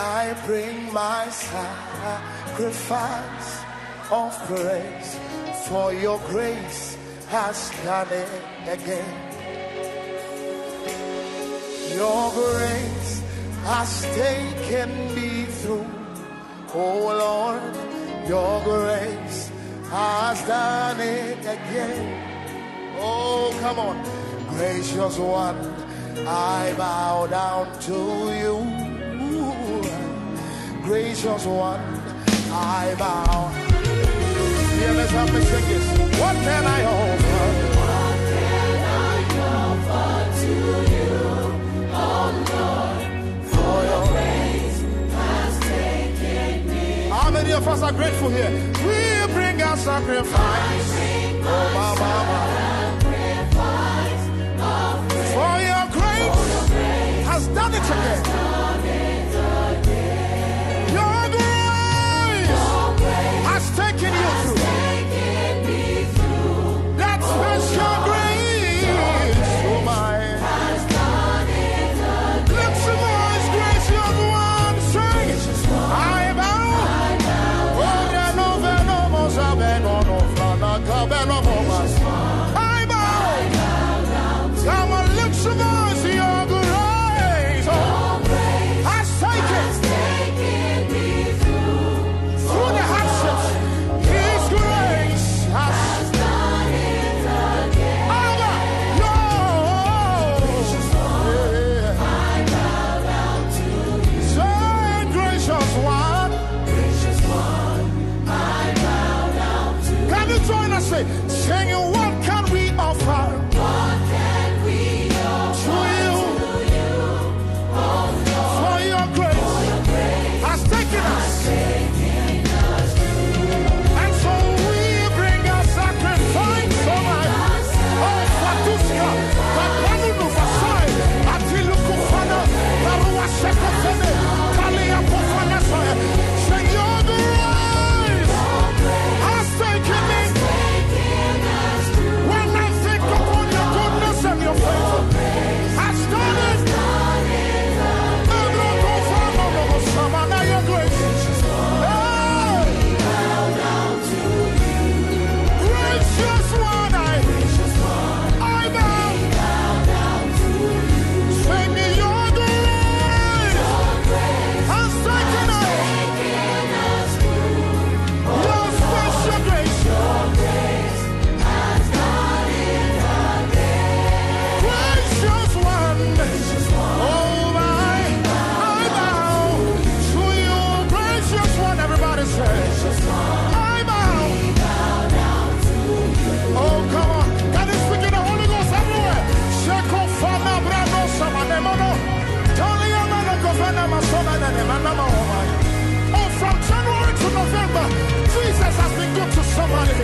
I bring my sacrifice of praise, for your grace has done it again. Your grace has taken me through. Oh Lord, your grace has done it again. Oh, come on. Gracious one, I bow down to you. Gracious one, I bow. Yeah, let's help me sing this. What can I offer? What can I offer to you, Lord, for your grace has taken me? How many of us are grateful here? We bring our sacrifice. Oh, my mama. For your grace has done it again.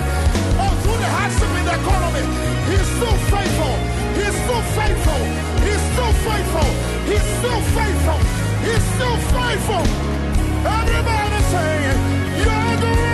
Oh, through the hardship in the economy, He's still faithful. He's still faithful. He's still faithful. He's still faithful. He's still faithful. Everybody saying, Your grace.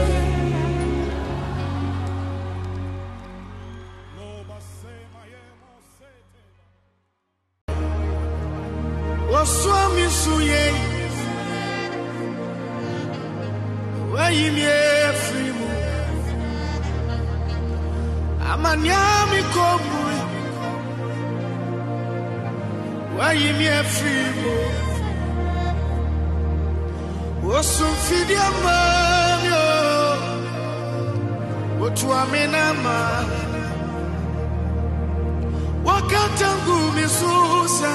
fimo Osumfidi amanyo Otuamina ma Wakati yangu misusa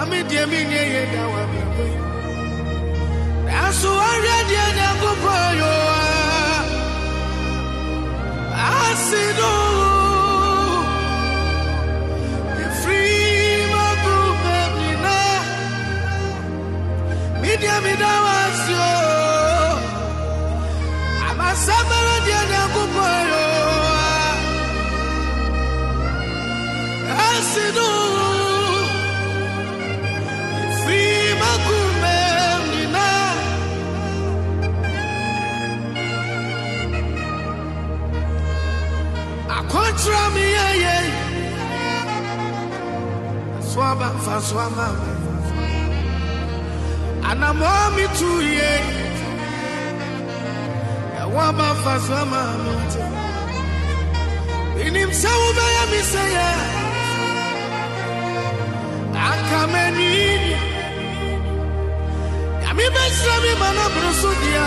Amidie minye yeda wa poyo Asidu dia mi da wasi o amasabala dia na kupoyo asinu fi makumbe mina akontra mi yeye swaba fa swaba na mami tu ye, ya wama fazama mote inim sauda ya misaya akamenini ya mibesra mi mana brusudia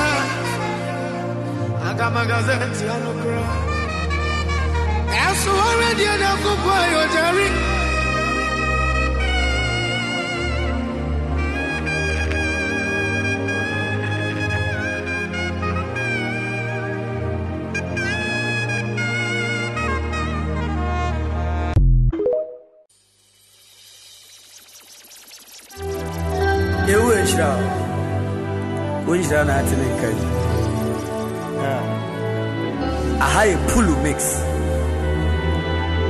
agama gazeti anokra Eso already na kupwa yo jari. Wonhyira na ate ne nka yi. Aha yɛ pulu mix.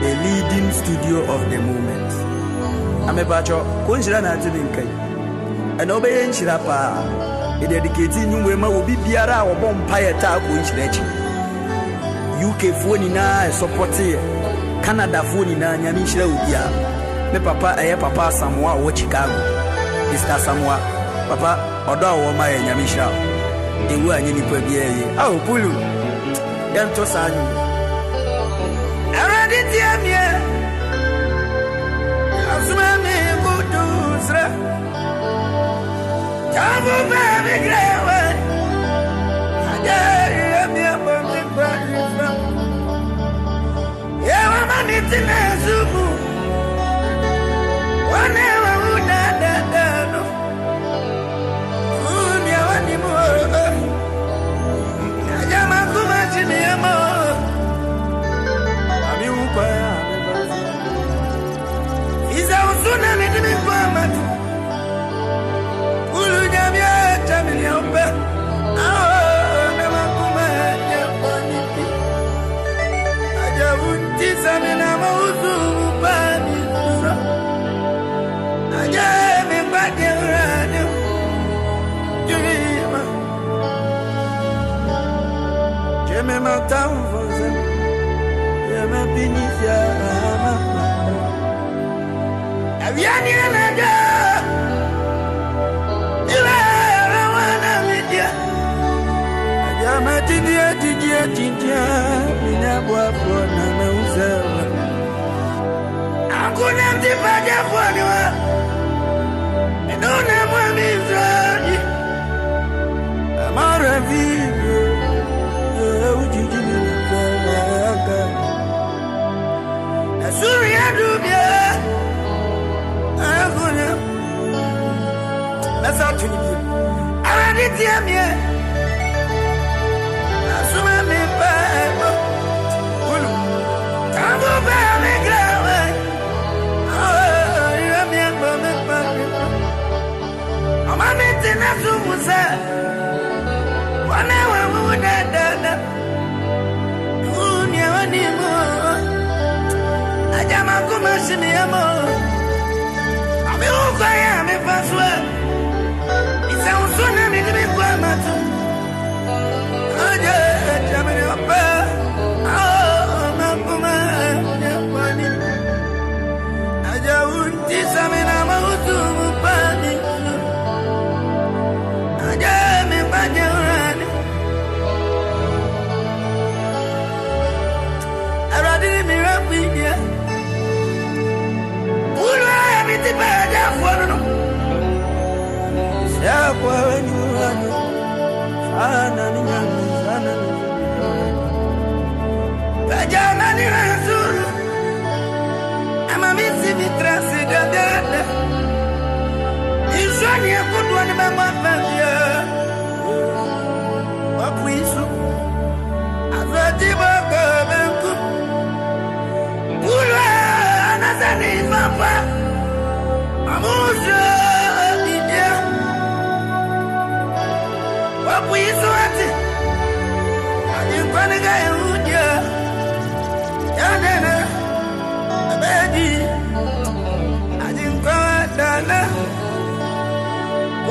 The leading studio of the moment. Amebakyɔ wonhyira na ate ne nka yi? Ɛna wobɛyɛ nhyira paa yɛdedikati nnwummerɛ ma wɔ bibiara a wɔbɔ mpayɛ taa kɔ nhyira akyi uk foɔ nyinaa ɛsɔpɔteɛ canadafoɔ nyinaa nyame nhyira wo biara me papa ɛyɛ papa asamoa a ɔwɔ chicago. Mr samoa. Papa ɔdɔ a wɔma yɛ nyame hyira ɛwu a nyɛ nnipa biaa yie ao pulu. Yɛnto saa nwom awurade tie meɛ asoma me kodo serɛ tambo bɛɛ me grɛ wɛ matamvoza Jeme pinifya Aviani anaga Ila wana media Ajama tidia tidia tidia Mina bwafo na cinema.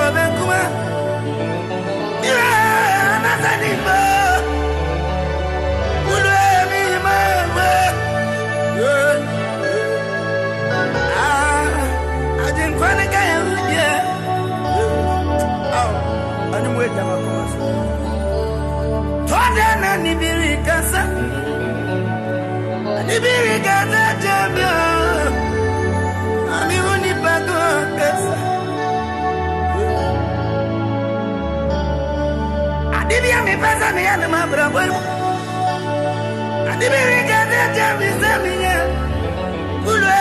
quando é. Adibi ami pesa mi yana mabra boy. Adibi rigade jami saminya. Kulo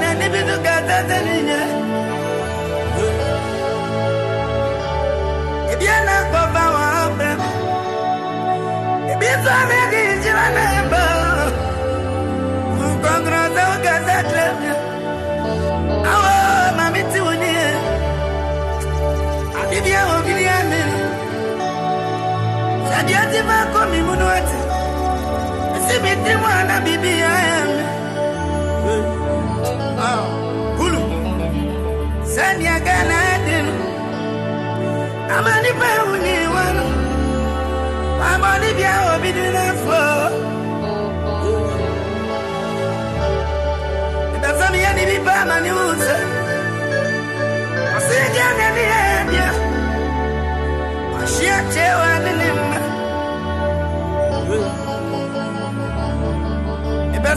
na nibi tu kata taninya. Ebi ana kwa ba wa abra. Ebi so ame di jira na emba. Kongra ta kata tlemya. Awo mami ti wo ni e. Adibi awo bi ni Sadi ati ma ko mi mu no ati. Esi mi ti mu ana bibi ame. Ah, hulu. Sani aga na adi no. Ama ni pa wu ni wa no. Mama ni bi awo bi ni na fo. Ibasami ya ni bi pa ma ni usa. Asiga na ni ya. Ashia chewa ni ni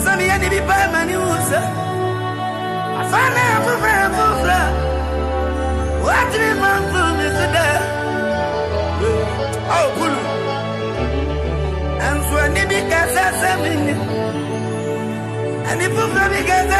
ya ni bi pa ma ni usa. Afana fufra fufra. Watri mamfu mi suda. Oh, kulu. Answa ni bi kasa samini. Ani fufra bi kasa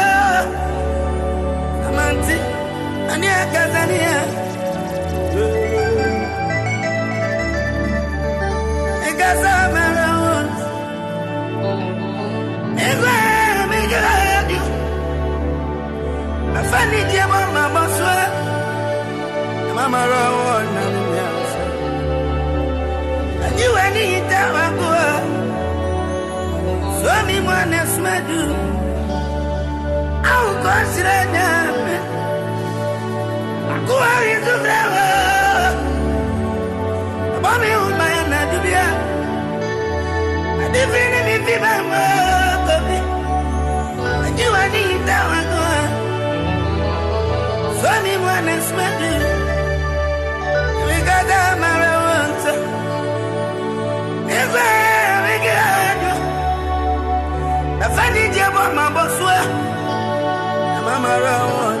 kazania. Egasa marawons. Egwa migradio. Ajiwa ni itawa kwa Swami mwana smadu Wikada mara wanta Nigwe wikada Nafani jebo maboswe Mama rawa Najua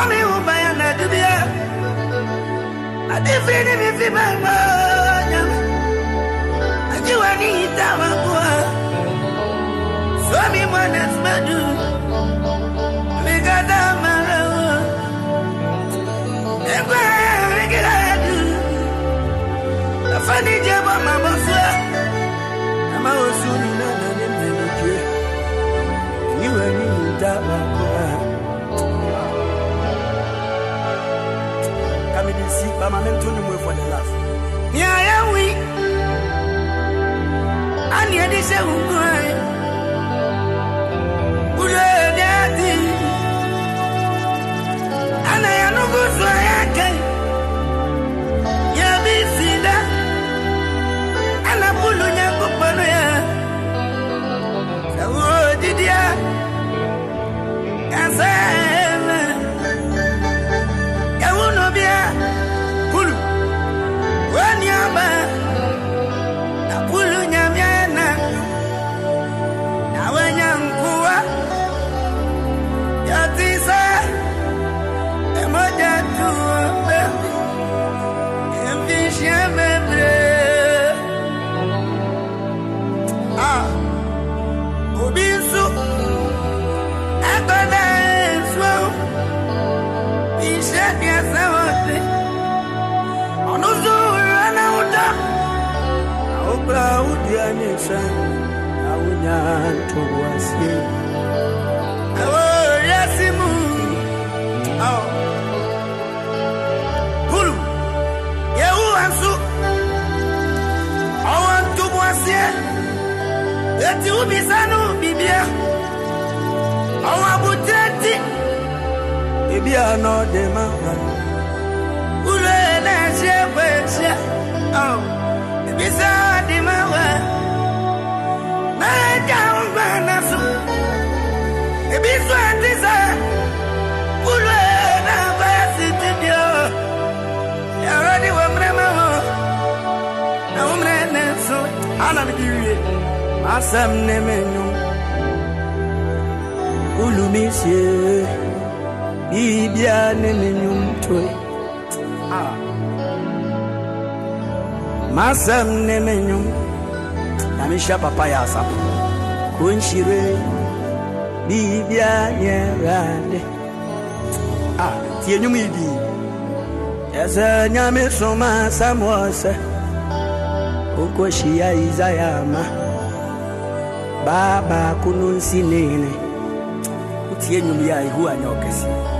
Mami ubaya na dubia Adifini mifima manyama Ajiwa ni itawa kuwa Swami mwana smadu. Mikata marawa. Ekwa rikila yadu. Afani jeba mabafua Kama osuni na nane mwenye Niwe ni itawa kuwa mento ne mu for the last Ni ayawi. Ani edise unguai. Ule Ah. masɛm ne me nnwom na mehyɛ papa yɛ asapo konhyire biribia nyɛ wurade Ah, tie nnwom yi dii ɛsɛ nyame soma wɔ sɛ wokɔhyia isaia ama baa no nsi nene. Wotie nnwom yi a ɛhu anyɛ ɔkɛseɛ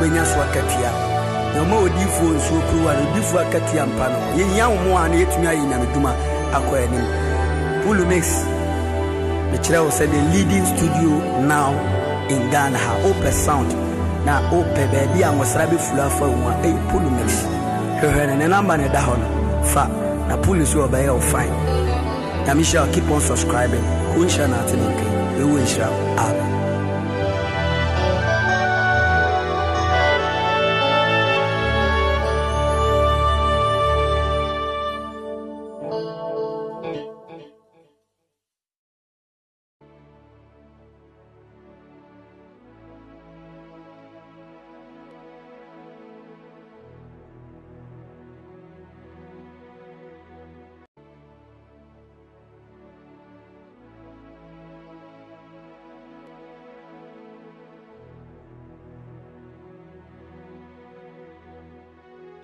wobɛnya so akatua na ɔma odiyifoɔ nsuo kuruwa no odiyifoɔ akatua mpa no. Yɛhia wo mo a na yɛtumi ayɛ nyamedwuma akɔ anim pulu mix mekyerɛ wo sɛ the leading studio now in ghana ha. Wopɛ sound na wopɛ baabi a nwɔsra bɛfulu afa wo a ɛyɛ pulu mix hwehwɛ no ne namba ne da hɔ no fa. Na pulu so ɔbɛyɛ wo fine. Nyame keep on subscribing. Wonhyira no ate ne nkai ɛwɔ nhyira. Amen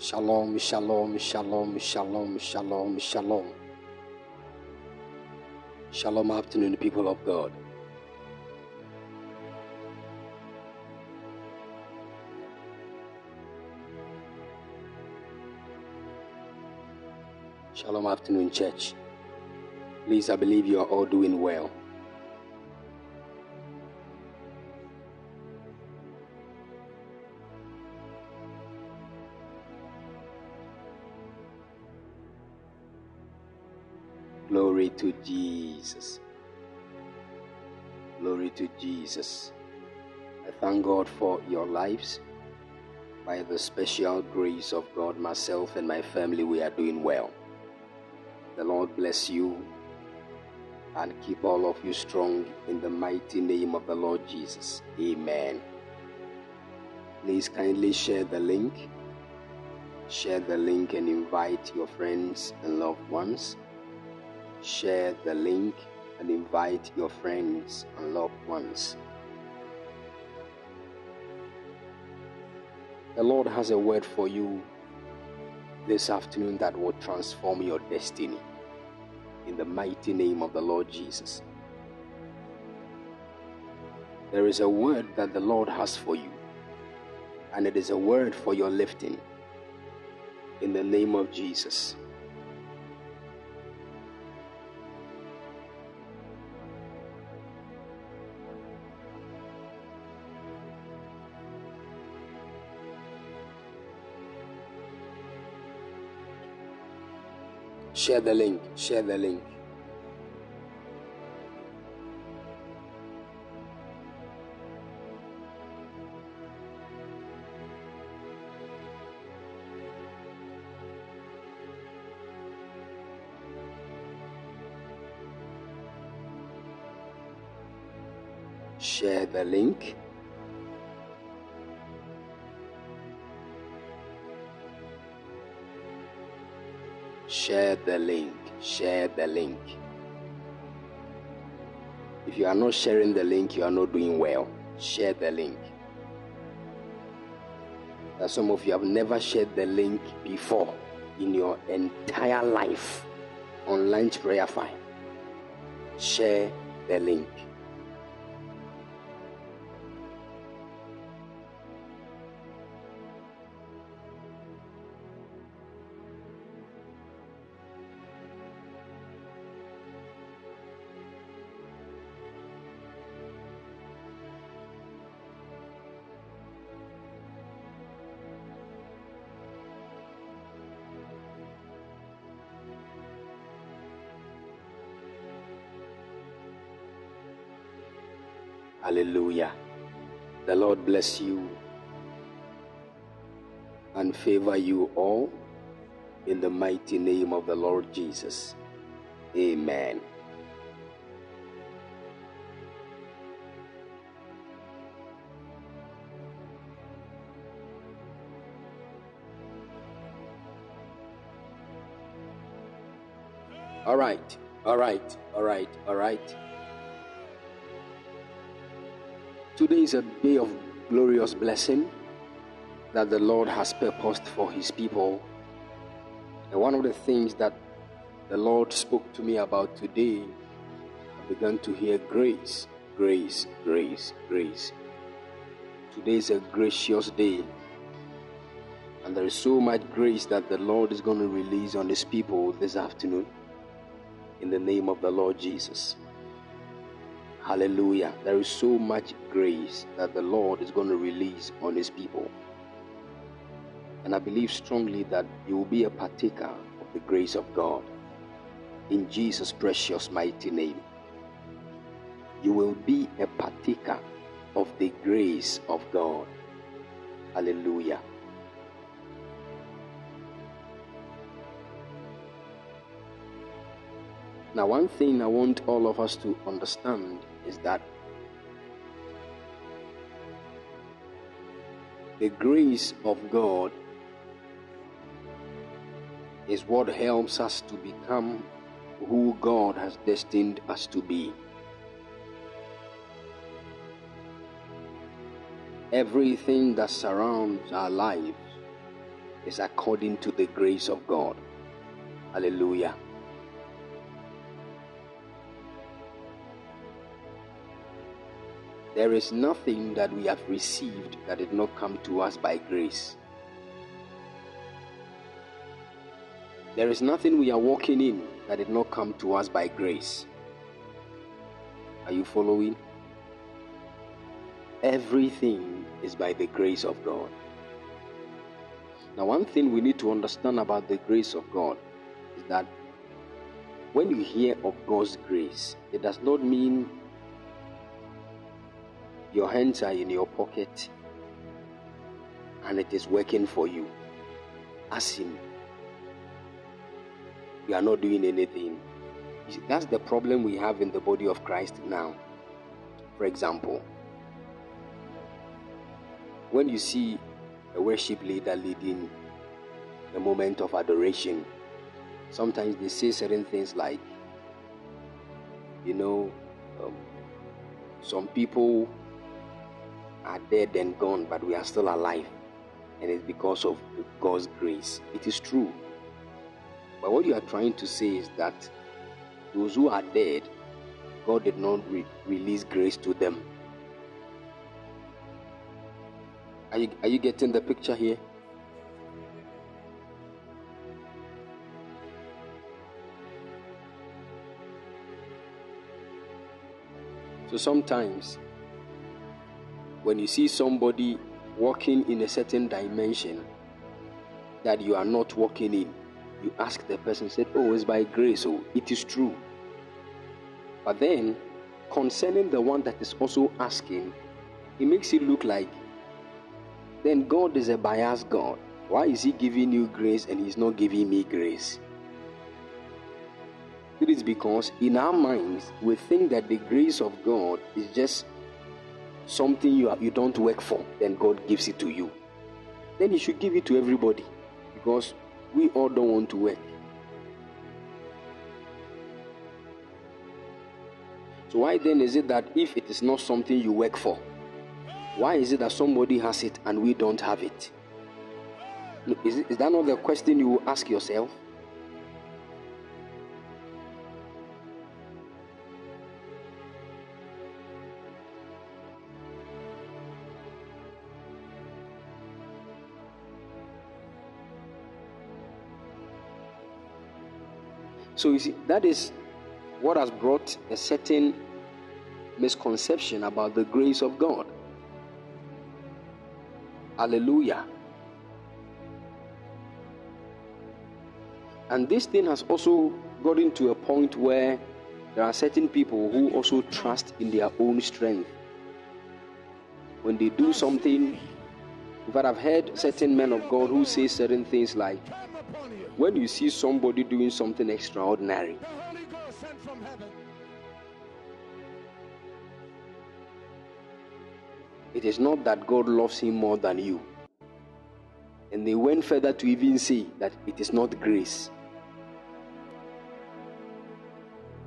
Shalom, shalom, shalom, shalom, shalom, shalom. Shalom afternoon, people of God. Shalom afternoon, church. Please, I believe you are all doing well. Glory to Jesus. Glory to Jesus. I thank God for your lives. By the special grace of God, myself and my family, we are doing well. The Lord bless you and keep all of you strong in the mighty name of the Lord Jesus. Amen. Please kindly share the link. Share the link and invite your friends and loved ones. Share the link and invite your friends and loved ones. The Lord has a word for you this afternoon that will transform your destiny in the mighty name of the Lord Jesus. There is a word that the Lord has for you, and it is a word for your lifting in the name of Jesus. Share the link. Share the link. Share the link. Share the link. Share the link. If you are not sharing the link, you are not doing well. Share the link. That some of you have never shared the link before in your entire life on lunch prayer fire. Share the link. Hallelujah. The Lord bless you and favor you all in the mighty name of the Lord Jesus. Amen. All right, all right, all right, all right. Today is a day of glorious blessing that the Lord has purposed for His people. And one of the things that the Lord spoke to me about today, I began to hear grace, grace, grace, grace. Today is a gracious day. And there is so much grace that the Lord is going to release on His people this afternoon in the name of the Lord Jesus. Hallelujah. There is so much grace that the Lord is going to release on His people. And I believe strongly that you will be a partaker of the grace of God. In Jesus' precious mighty name. You will be a partaker of the grace of God. Hallelujah. Now, one thing I want all of us to understand is that the grace of God is what helps us to become who God has destined us to be. Everything that surrounds our lives is according to the grace of God. Hallelujah. There is nothing that we have received that did not come to us by grace. There is nothing we are walking in that did not come to us by grace. Are you following? Everything is by the grace of God. Now, one thing we need to understand about the grace of God is that when you hear of God's grace, it does not mean your hands are in your pocket and it is working for you. As in, you are not doing anything. That's the problem we have in the body of Christ now. For example, when you see a worship leader leading a moment of adoration, sometimes they say certain things like, you know, um, some people are dead and gone, but we are still alive, and it's because of God's grace. It is true. But what you are trying to say is that those who are dead, God did not re- release grace to them. Are you, are you getting the picture here? So sometimes when you see somebody walking in a certain dimension that you are not walking in, you ask the person, said, Oh, it's by grace. Oh, it is true. But then, concerning the one that is also asking, it makes it look like then God is a biased God. Why is He giving you grace and He's not giving me grace? It is because in our minds we think that the grace of God is just something you, you don't work for, then God gives it to you. Then He should give it to everybody because we all don't want to work. So, why then is it that if it is not something you work for, why is it that somebody has it and we don't have it? Is, it, is that not the question you ask yourself? So you see, that is what has brought a certain misconception about the grace of God. Hallelujah. And this thing has also gotten to a point where there are certain people who also trust in their own strength. When they do something, but I've heard certain men of God who say certain things like, when you see somebody doing something extraordinary, It is not that God loves him more than you. And they went further to even say that it is not grace.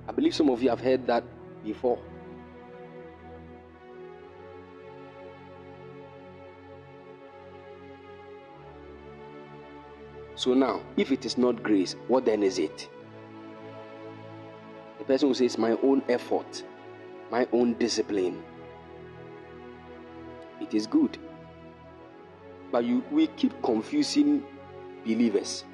I believe some of you have heard that before. So now, if it is not grace, what then is it? The person who says, My own effort, my own discipline, it is good. But you, we keep confusing believers.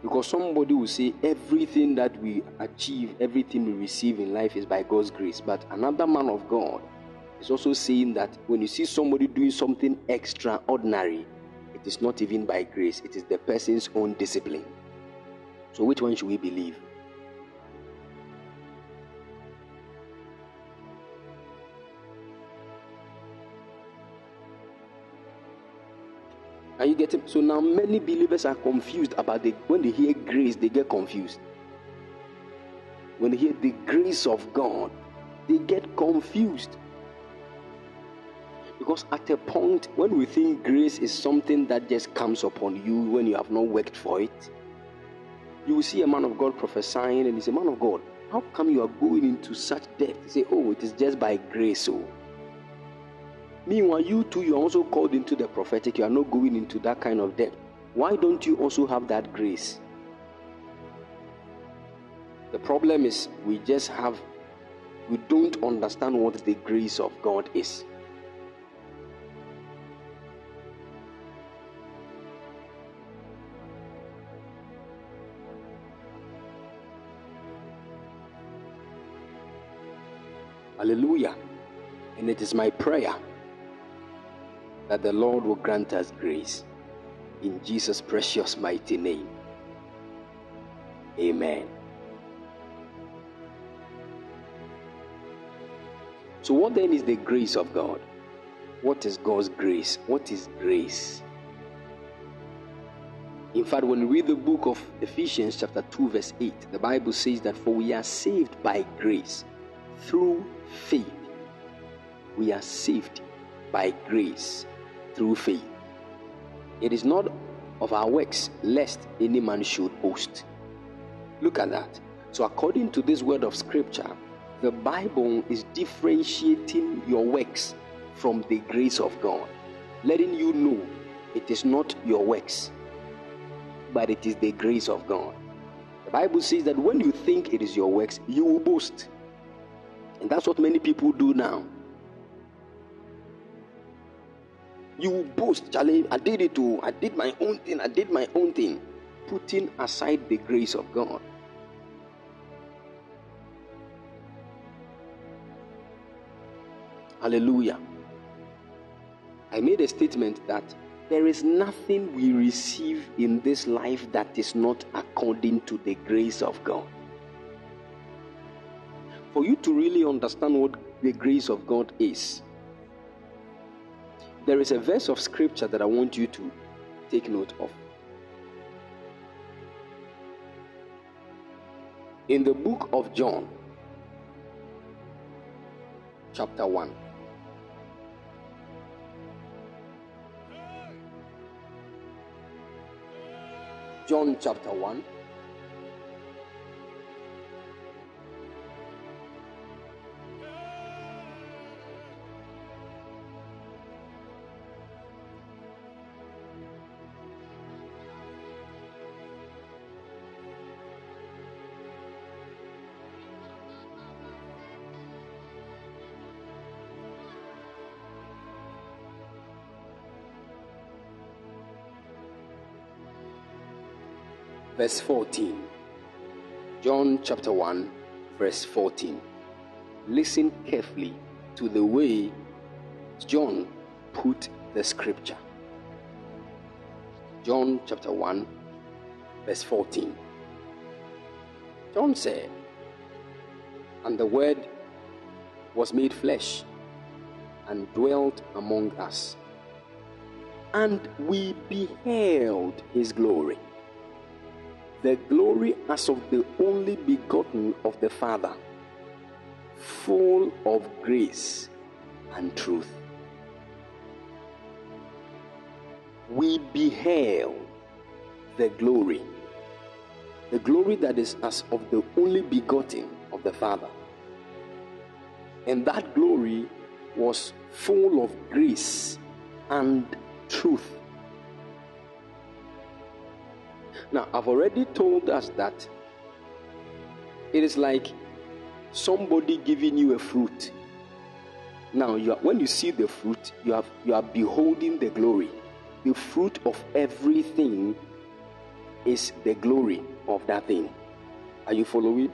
Because somebody will say everything that we achieve, everything we receive in life is by God's grace. But another man of God is also saying that when you see somebody doing something extraordinary, it is not even by grace, it is the person's own discipline. So, which one should we believe? Are you getting? So now many believers are confused about the when they hear grace, they get confused. When they hear the grace of God, they get confused. Because at a point when we think grace is something that just comes upon you when you have not worked for it, you will see a man of God prophesying and he say, Man of God, how come you are going into such depth? You say, Oh, it is just by grace. Oh. Meanwhile, you too, you are also called into the prophetic. You are not going into that kind of depth. Why don't you also have that grace? The problem is we just have, we don't understand what the grace of God is. Hallelujah. And it is my prayer that the Lord will grant us grace in Jesus' precious mighty name. Amen. So, what then is the grace of God? What is God's grace? What is grace? In fact, when we read the book of Ephesians, chapter 2, verse 8, the Bible says that for we are saved by grace through faith. We are saved by grace through faith. It is not of our works, lest any man should boast. Look at that. So, according to this word of scripture, the Bible is differentiating your works from the grace of God, letting you know it is not your works, but it is the grace of God. The Bible says that when you think it is your works, you will boast. And that's what many people do now. You boast, Charlie, I did it too. I did my own thing. I did my own thing. Putting aside the grace of God. Hallelujah. I made a statement that there is nothing we receive in this life that is not according to the grace of God. For you to really understand what the grace of God is, there is a verse of scripture that I want you to take note of. In the book of John, chapter 1. John chapter 1. Verse 14. John chapter 1, verse 14. Listen carefully to the way John put the scripture. John chapter 1, verse 14. John said, And the Word was made flesh and dwelt among us, and we beheld his glory the glory as of the only begotten of the Father, full of grace and truth. We beheld the glory, the glory that is as of the only begotten of the Father. And that glory was full of grace and truth. Now, I've already told us that it is like somebody giving you a fruit. Now, you are, when you see the fruit, you, have, you are beholding the glory. The fruit of everything is the glory of that thing. Are you following?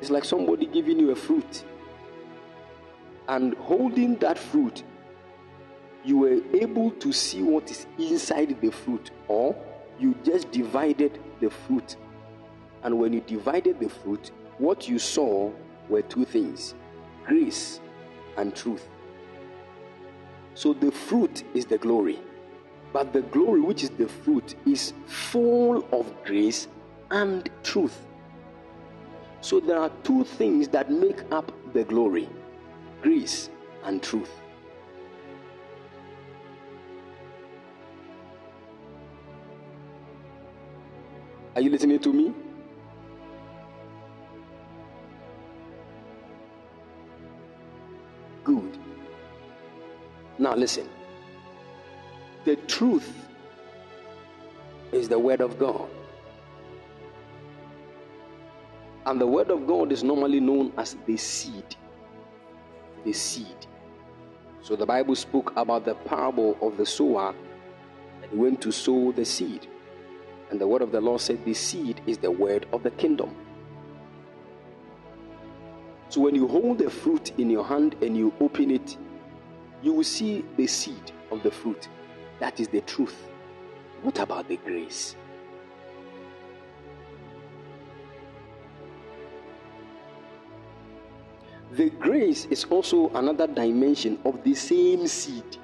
It's like somebody giving you a fruit. And holding that fruit, you were able to see what is inside the fruit or you just divided the fruit. And when you divided the fruit, what you saw were two things grace and truth. So the fruit is the glory. But the glory, which is the fruit, is full of grace and truth. So there are two things that make up the glory grace and truth. Are you listening to me? Good. Now listen. The truth is the Word of God. And the Word of God is normally known as the seed. The seed. So the Bible spoke about the parable of the sower that went to sow the seed. And the word of the Lord said, The seed is the word of the kingdom. So when you hold the fruit in your hand and you open it, you will see the seed of the fruit. That is the truth. What about the grace? The grace is also another dimension of the same seed.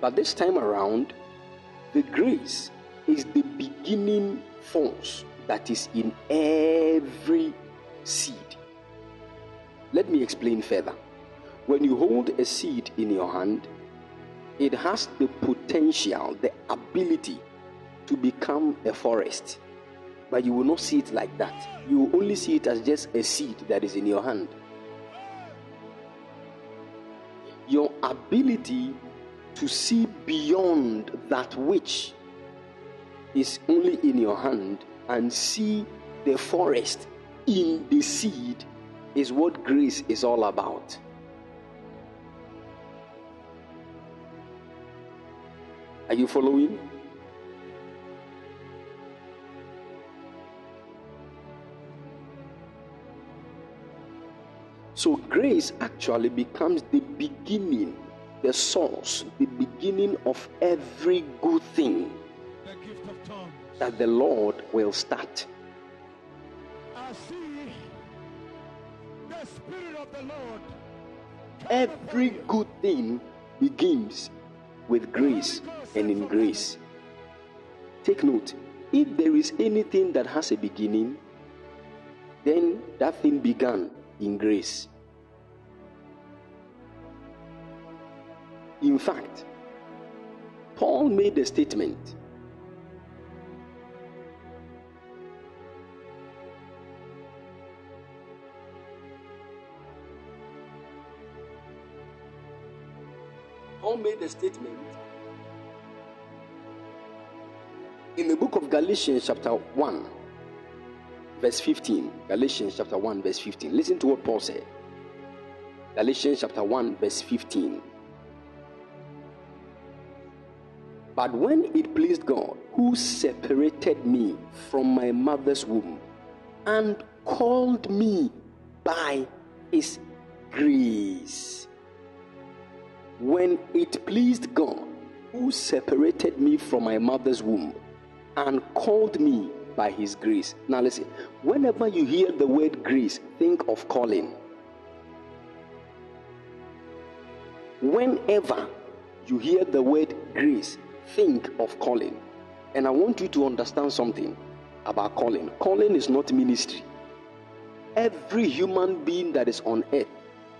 But this time around, the grace is the beginning force that is in every seed. Let me explain further. When you hold a seed in your hand, it has the potential, the ability to become a forest. But you will not see it like that. You will only see it as just a seed that is in your hand. Your ability to see beyond that which is only in your hand and see the forest in the seed is what grace is all about. Are you following? So, grace actually becomes the beginning, the source, the beginning of every good thing that the Lord will start. I see the Spirit of the Lord. Every good thing begins with grace and in grace. Take note if there is anything that has a beginning, then that thing began in grace. In fact, Paul made a statement. Paul made a statement in the book of Galatians, chapter 1, verse 15. Galatians, chapter 1, verse 15. Listen to what Paul said. Galatians, chapter 1, verse 15. But when it pleased God, who separated me from my mother's womb and called me by his grace, when it pleased God, who separated me from my mother's womb and called me by his grace. Now, listen, whenever you hear the word grace, think of calling. Whenever you hear the word grace, think of calling. And I want you to understand something about calling. Calling is not ministry. Every human being that is on earth,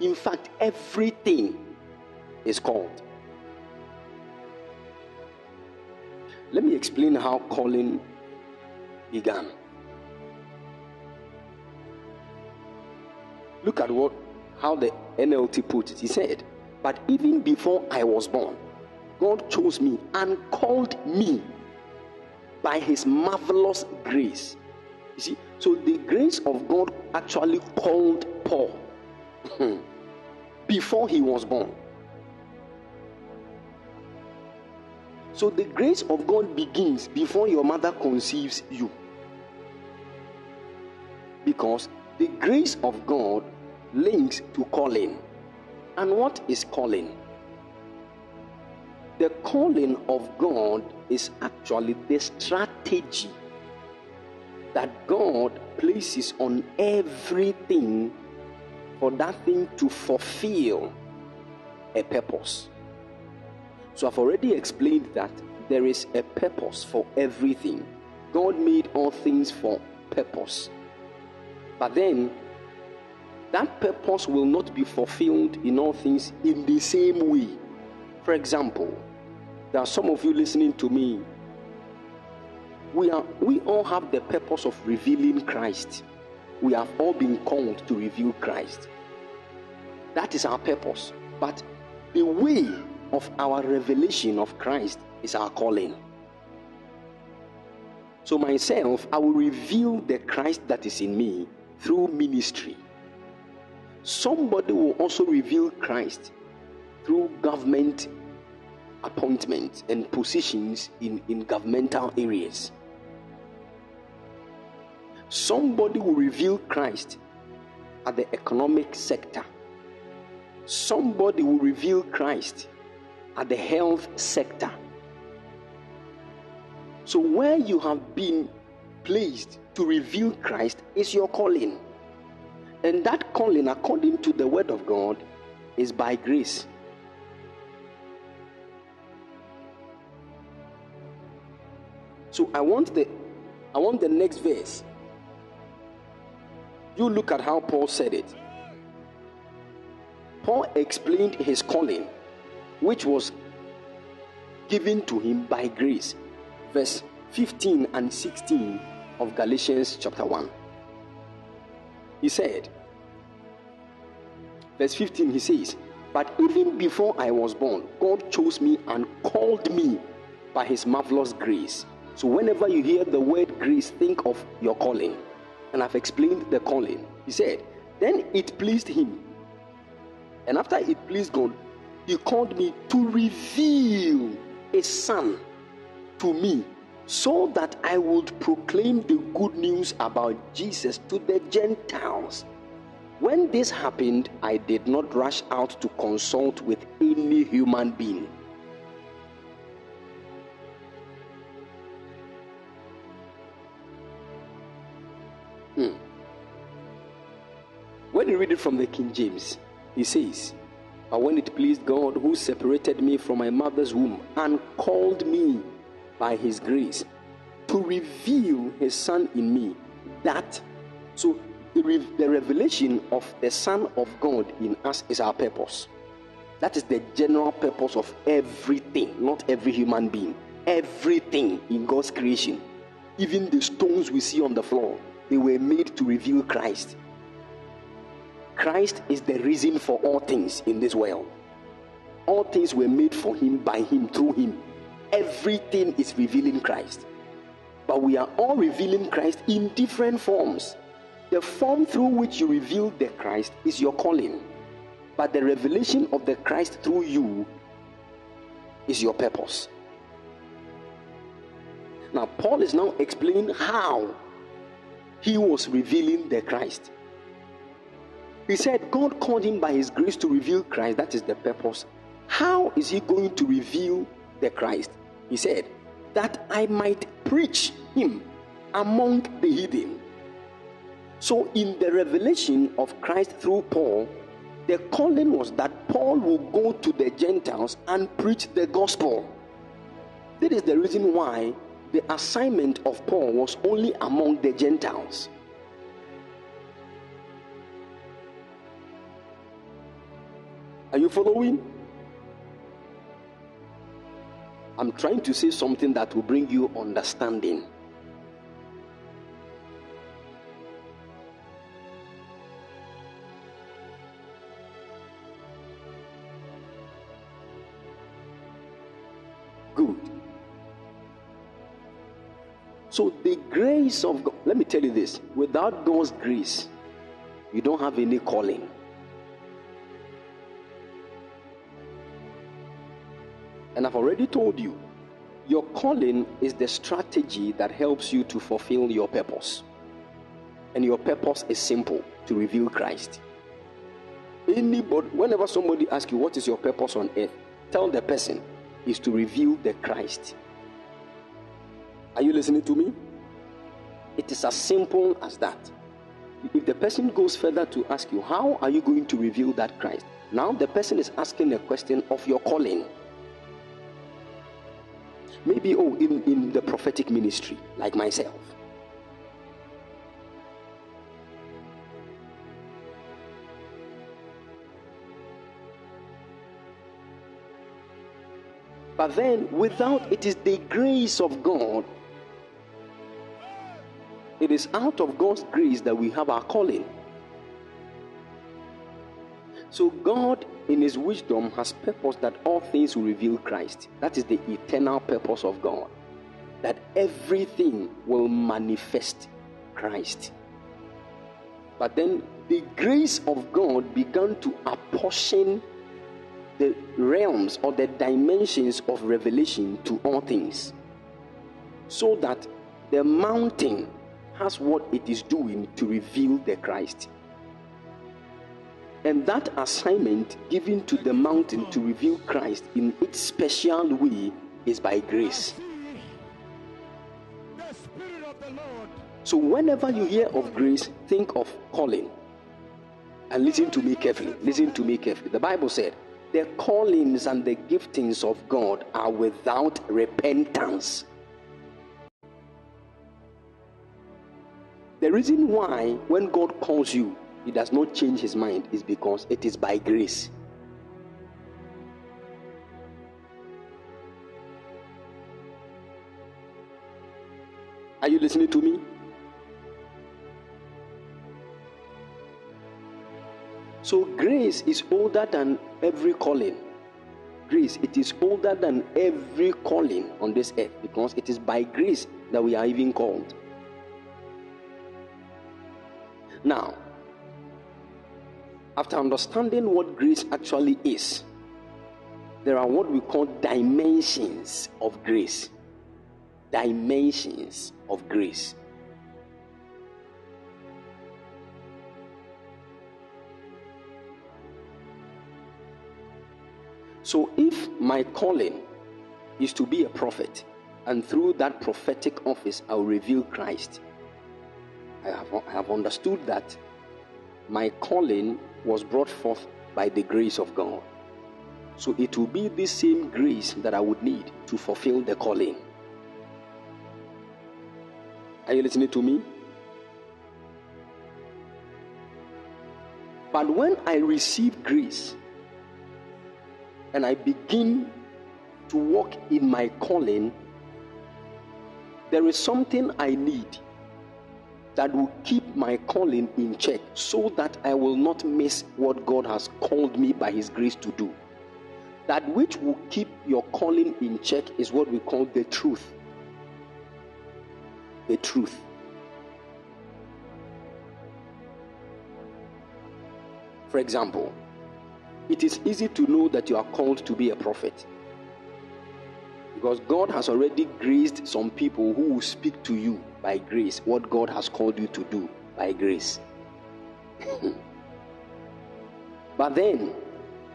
in fact, everything is called. Let me explain how calling began. Look at what how the NLT put it. He said, But even before I was born, God chose me and called me by his marvelous grace. You see, so the grace of God actually called Paul before he was born. So the grace of God begins before your mother conceives you. Because the grace of God links to calling. And what is calling? The calling of God is actually the strategy that God places on everything for that thing to fulfill a purpose. So I've already explained that there is a purpose for everything. God made all things for purpose. But then that purpose will not be fulfilled in all things in the same way. For example, there are some of you listening to me. We are we all have the purpose of revealing Christ. We have all been called to reveal Christ. That is our purpose. But the way of our revelation of Christ is our calling. So, myself, I will reveal the Christ that is in me through ministry. Somebody will also reveal Christ through government appointments and positions in, in governmental areas. Somebody will reveal Christ at the economic sector. Somebody will reveal Christ at the health sector. So, where you have been placed to reveal Christ is your calling. And that calling, according to the word of God, is by grace. So I want the I want the next verse. You look at how Paul said it. Paul explained his calling, which was given to him by grace. Verse 15 and 16 of Galatians chapter 1. He said, verse 15, he says, But even before I was born, God chose me and called me by his marvelous grace. So, whenever you hear the word grace, think of your calling. And I've explained the calling. He said, Then it pleased him. And after it pleased God, he called me to reveal a son to me so that I would proclaim the good news about Jesus to the Gentiles. When this happened, I did not rush out to consult with any human being. Hmm. When you read it from the King James, he says, But when it pleased God who separated me from my mother's womb and called me by his grace to reveal his son in me, that so the, the revelation of the Son of God in us is our purpose. That is the general purpose of everything, not every human being. Everything in God's creation, even the stones we see on the floor, they were made to reveal Christ. Christ is the reason for all things in this world. All things were made for Him, by Him, through Him. Everything is revealing Christ. But we are all revealing Christ in different forms. The form through which you reveal the Christ is your calling. But the revelation of the Christ through you is your purpose. Now, Paul is now explaining how he was revealing the Christ. He said, God called him by his grace to reveal Christ. That is the purpose. How is he going to reveal the Christ? He said, That I might preach him among the heathen. So, in the revelation of Christ through Paul, the calling was that Paul will go to the Gentiles and preach the gospel. That is the reason why the assignment of Paul was only among the Gentiles. Are you following? I'm trying to say something that will bring you understanding. Good. So, the grace of God, let me tell you this without God's grace, you don't have any calling. And I've already told you, your calling is the strategy that helps you to fulfill your purpose. And your purpose is simple to reveal Christ. Anybody, whenever somebody asks you what is your purpose on earth, tell the person is to reveal the Christ. Are you listening to me? It is as simple as that. If the person goes further to ask you, How are you going to reveal that Christ? Now the person is asking a question of your calling. Maybe, oh, in, in the prophetic ministry, like myself. But then, without it is the grace of God, it is out of God's grace that we have our calling. So, God, in His wisdom, has purposed that all things will reveal Christ. That is the eternal purpose of God. That everything will manifest Christ. But then the grace of God began to apportion the realms or the dimensions of revelation to all things. So that the mountain has what it is doing to reveal the Christ. And that assignment given to the mountain to reveal Christ in its special way is by grace. So, whenever you hear of grace, think of calling. And listen to me carefully. Listen to me carefully. The Bible said, The callings and the giftings of God are without repentance. The reason why, when God calls you, He does not change His mind is because it is by grace. Are you listening to me? So grace is older than every calling. Grace, it is older than every calling on this earth because it is by grace that we are even called. Now, after understanding what grace actually is, there are what we call dimensions of grace. Dimensions of grace. So, if my calling is to be a prophet, and through that prophetic office I'll reveal Christ, I have, I have understood that my calling was brought forth by the grace of God. So, it will be the same grace that I would need to fulfill the calling. Are you listening to me? But when I receive grace, and I begin to walk in my calling, there is something I need that will keep my calling in check so that I will not miss what God has called me by His grace to do. That which will keep your calling in check is what we call the truth. The truth. For example, it is easy to know that you are called to be a prophet. Because God has already graced some people who will speak to you by grace what God has called you to do by grace. but then,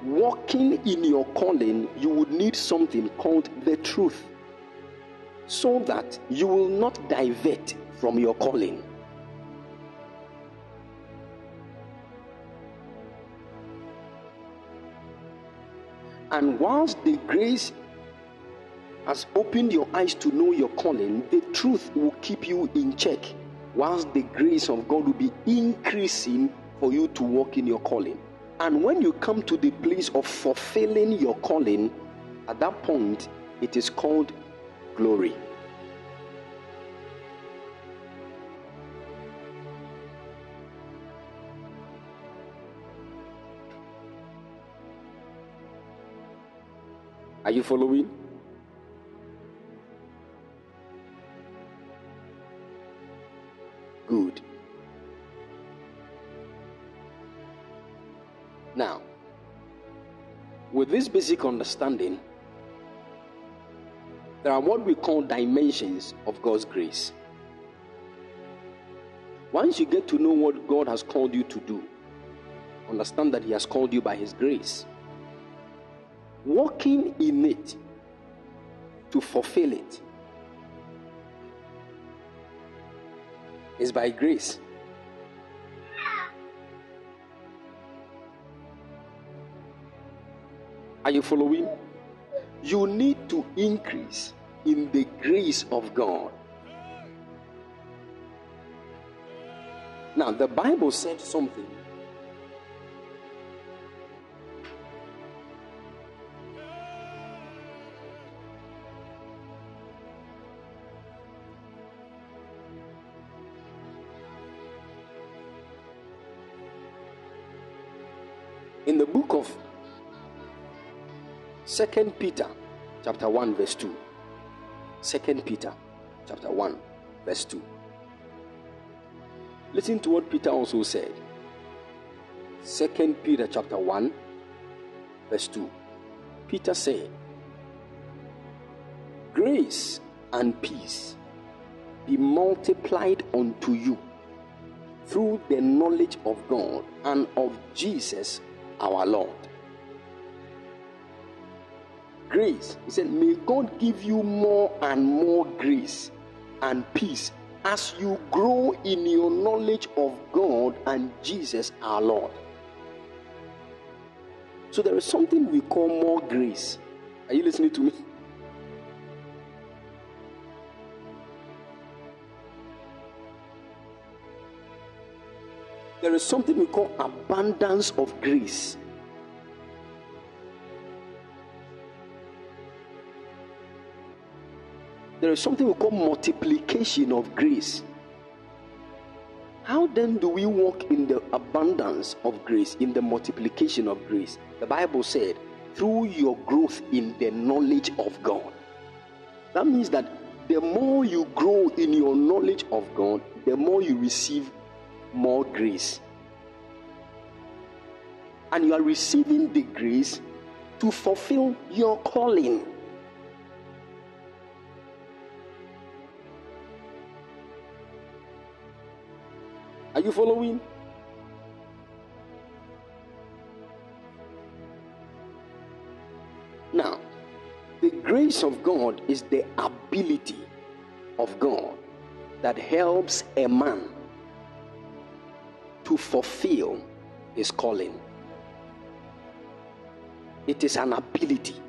walking in your calling, you would need something called the truth so that you will not divert from your calling. And whilst the grace has opened your eyes to know your calling, the truth will keep you in check. Whilst the grace of God will be increasing for you to walk in your calling. And when you come to the place of fulfilling your calling, at that point, it is called glory. Are you following? With this basic understanding, there are what we call dimensions of God's grace. Once you get to know what God has called you to do, understand that He has called you by His grace. Walking in it to fulfill it is by grace. Are you following? You need to increase in the grace of God. Now, the Bible said something. Second Peter, chapter 1, verse 2. Second Peter, chapter 1, verse 2. Listen to what Peter also said. Second Peter chapter 1, verse 2. Peter said, Grace and peace be multiplied unto you through the knowledge of God and of Jesus our Lord. Grace. He said, May God give you more and more grace and peace as you grow in your knowledge of God and Jesus our Lord. So there is something we call more grace. Are you listening to me? There is something we call abundance of grace. There is something we call multiplication of grace. How then do we walk in the abundance of grace, in the multiplication of grace? The Bible said, through your growth in the knowledge of God. That means that the more you grow in your knowledge of God, the more you receive more grace. And you are receiving the grace to fulfill your calling. You following? Now, the grace of God is the ability of God that helps a man to fulfill his calling. It is an ability.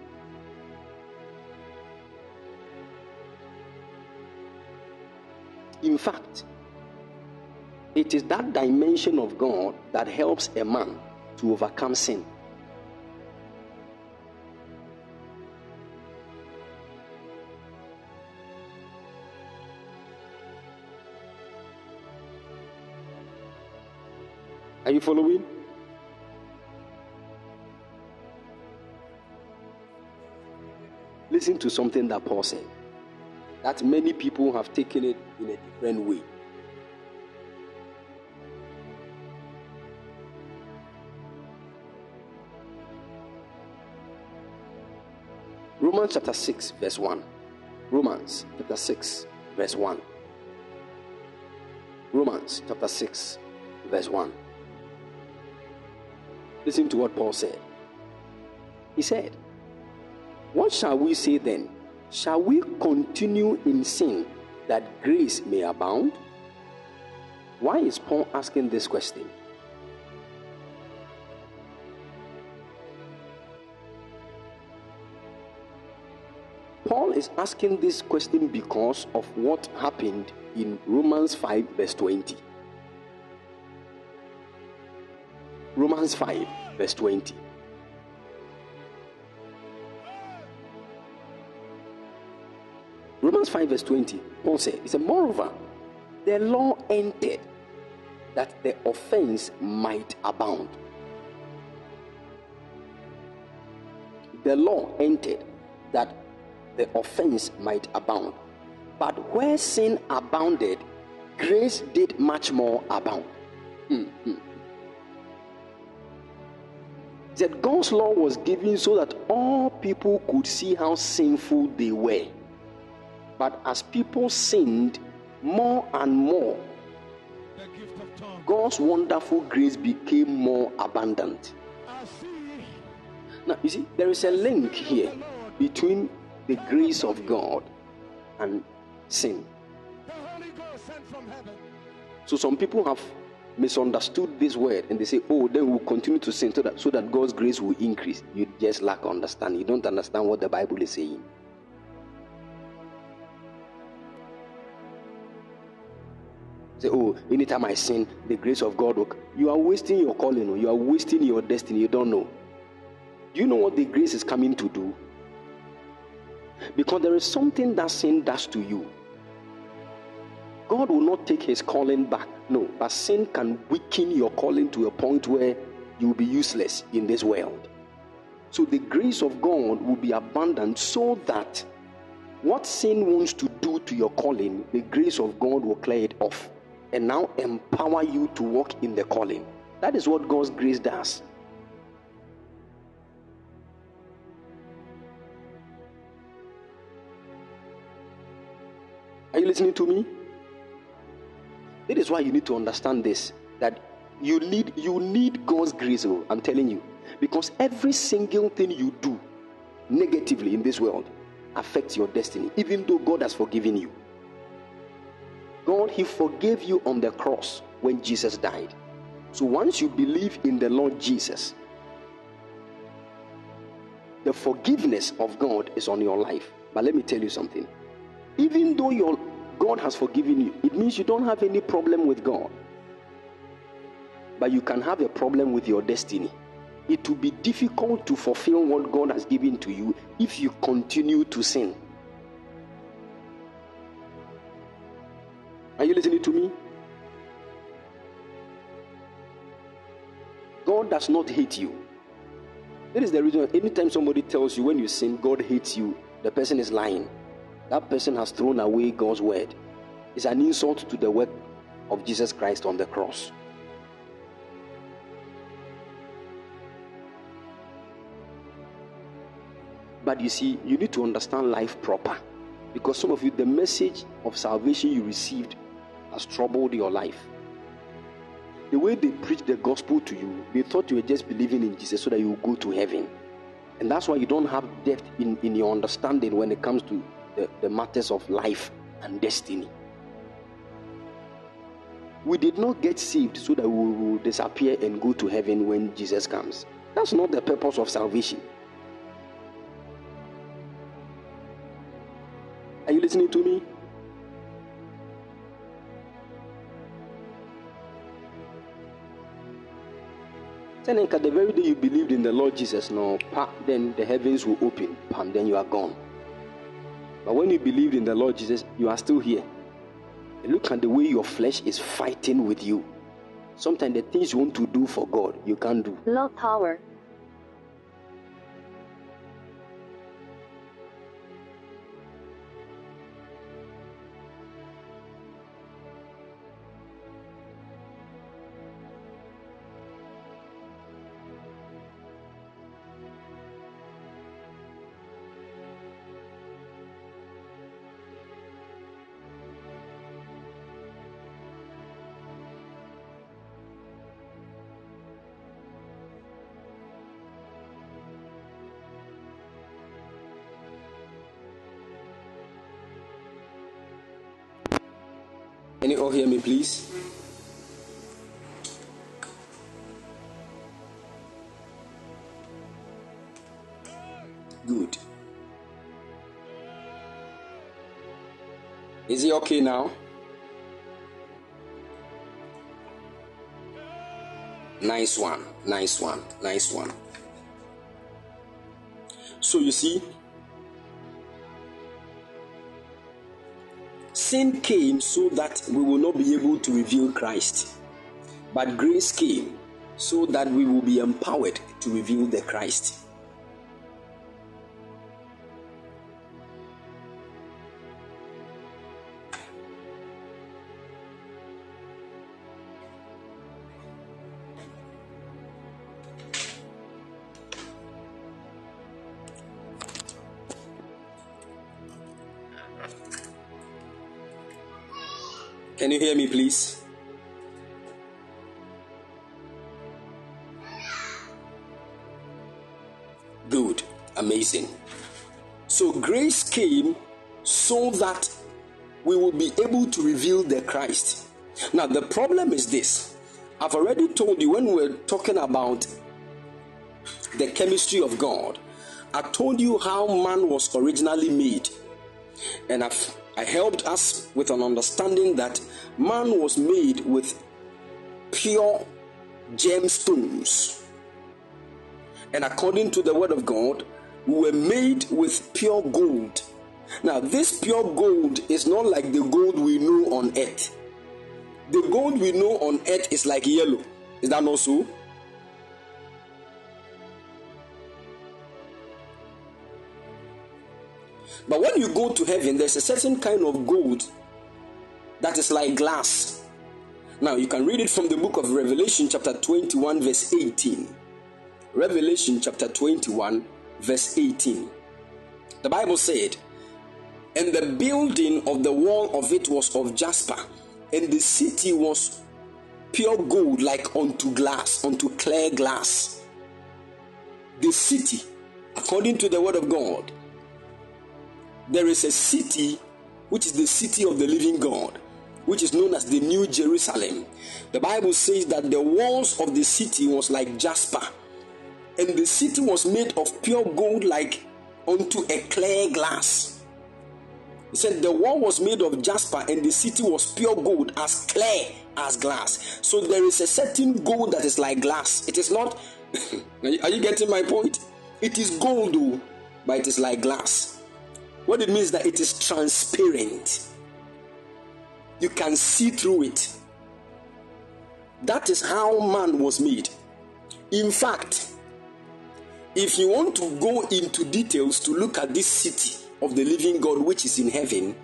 In fact, it is that dimension of God that helps a man to overcome sin. Are you following? Listen to something that Paul said. That many people have taken it in a different way. Romans chapter 6, verse 1. Romans chapter 6, verse 1. Romans chapter 6, verse 1. Listen to what Paul said. He said, What shall we say then? Shall we continue in sin that grace may abound? Why is Paul asking this question? Paul is asking this question because of what happened in Romans 5, verse 20. Romans 5, verse 20. Romans 5, verse 20, Paul said, He said, Moreover, the law entered that the offense might abound. The law entered that the offense might abound. But where sin abounded, grace did much more abound. Mm-hmm. That God's law was given so that all people could see how sinful they were. But as people sinned more and more, God's wonderful grace became more abundant. Now, you see, there is a link here between the grace of God and sin. So, some people have misunderstood this word and they say, Oh, then we'll continue to sin so that, so that God's grace will increase. You just lack understanding. You don't understand what the Bible is saying. Say, oh, anytime I sin, the grace of God will. You are wasting your calling. You are wasting your destiny. You don't know. Do you know what the grace is coming to do? Because there is something that sin does to you. God will not take his calling back. No, but sin can weaken your calling to a point where you will be useless in this world. So the grace of God will be abundant so that what sin wants to do to your calling, the grace of God will clear it off and now empower you to walk in the calling. That is what God's grace does. Are you listening to me? That is why you need to understand this that you need you need God's grace. Oh, I'm telling you, because every single thing you do negatively in this world affects your destiny, even though God has forgiven you. God, He forgave you on the cross when Jesus died. So once you believe in the Lord Jesus, the forgiveness of God is on your life. But let me tell you something. Even though your God has forgiven you, it means you don't have any problem with God. But you can have a problem with your destiny. It will be difficult to fulfill what God has given to you if you continue to sin. Are you listening to me? God does not hate you. That is the reason anytime somebody tells you when you sin, God hates you, the person is lying. That person has thrown away God's word. It's an insult to the work of Jesus Christ on the cross. But you see, you need to understand life proper. Because some of you, the message of salvation you received has troubled your life. The way they preach the gospel to you, they thought you were just believing in Jesus so that you will go to heaven. And that's why you don't have depth in, in your understanding when it comes to the, the matters of life and destiny. We did not get saved so that we will disappear and go to heaven when Jesus comes. That's not the purpose of salvation. Are you listening to me? Then the very day you believed in the Lord Jesus, no, then the heavens will open, pam, then you are gone. But when you believed in the Lord Jesus, you are still here. And look at the way your flesh is fighting with you. Sometimes the things you want to do for God, you can't do. Low power. All hear me, please? Good. Is he okay now? Nice one, nice one, nice one. So you see, sin came so that we will not be able to reveal Christ, but grace came so that we will be empowered to reveal the Christ. Can you hear me, please? Good, amazing. So, grace came so that we will be able to reveal the Christ. Now, the problem is this I've already told you when we we're talking about the chemistry of God, I told you how man was originally made. And I've I helped us with an understanding that man was made with pure gemstones. And according to the word of God, we were made with pure gold. Now, this pure gold is not like the gold we know on earth. The gold we know on earth is like yellow. Is that not so? But when you go to heaven, there's a certain kind of gold that is like glass. Now, you can read it from the book of Revelation, chapter 21, verse 18. Revelation, chapter 21, verse 18. The Bible said, And the building of the wall of it was of jasper, and the city was pure gold like unto glass, unto clear glass. The city, according to the word of God, there is a city which is the city of the living God, which is known as the New Jerusalem. The Bible says that the walls of the city was like jasper, and the city was made of pure gold like unto a clear glass. He said the wall was made of jasper and the city was pure gold as clear as glass. So there is a certain gold that is like glass. It is not. are you getting my point? It is gold, though, but it is like glass. What it means that it is transparent. You can see through it. That is how man was made. In fact, if you want to go into details to look at this city of the living God which is in heaven,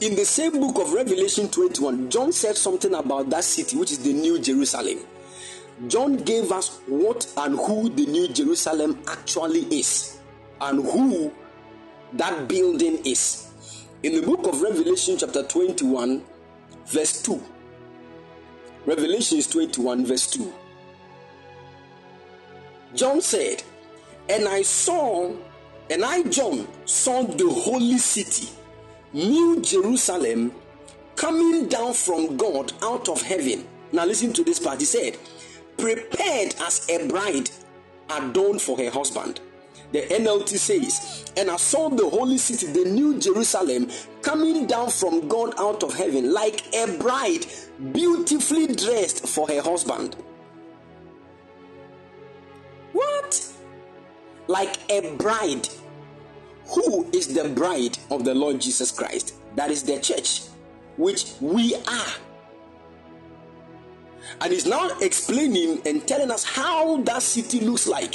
in the same book of Revelation 21, John said something about that city which is the New Jerusalem. John gave us what and who the New Jerusalem actually is and who that building is. In the book of Revelation, chapter 21, verse 2. Revelation is 21, verse 2. John said, And I saw, and I, John, saw the holy city, New Jerusalem, coming down from God out of heaven. Now, listen to this part. He said, Prepared as a bride adorned for her husband. The NLT says, And I saw the holy city, the New Jerusalem, coming down from God out of heaven like a bride beautifully dressed for her husband. What? Like a bride. Who is the bride of the Lord Jesus Christ? That is the church, which we are. And he's now explaining and telling us how that city looks like.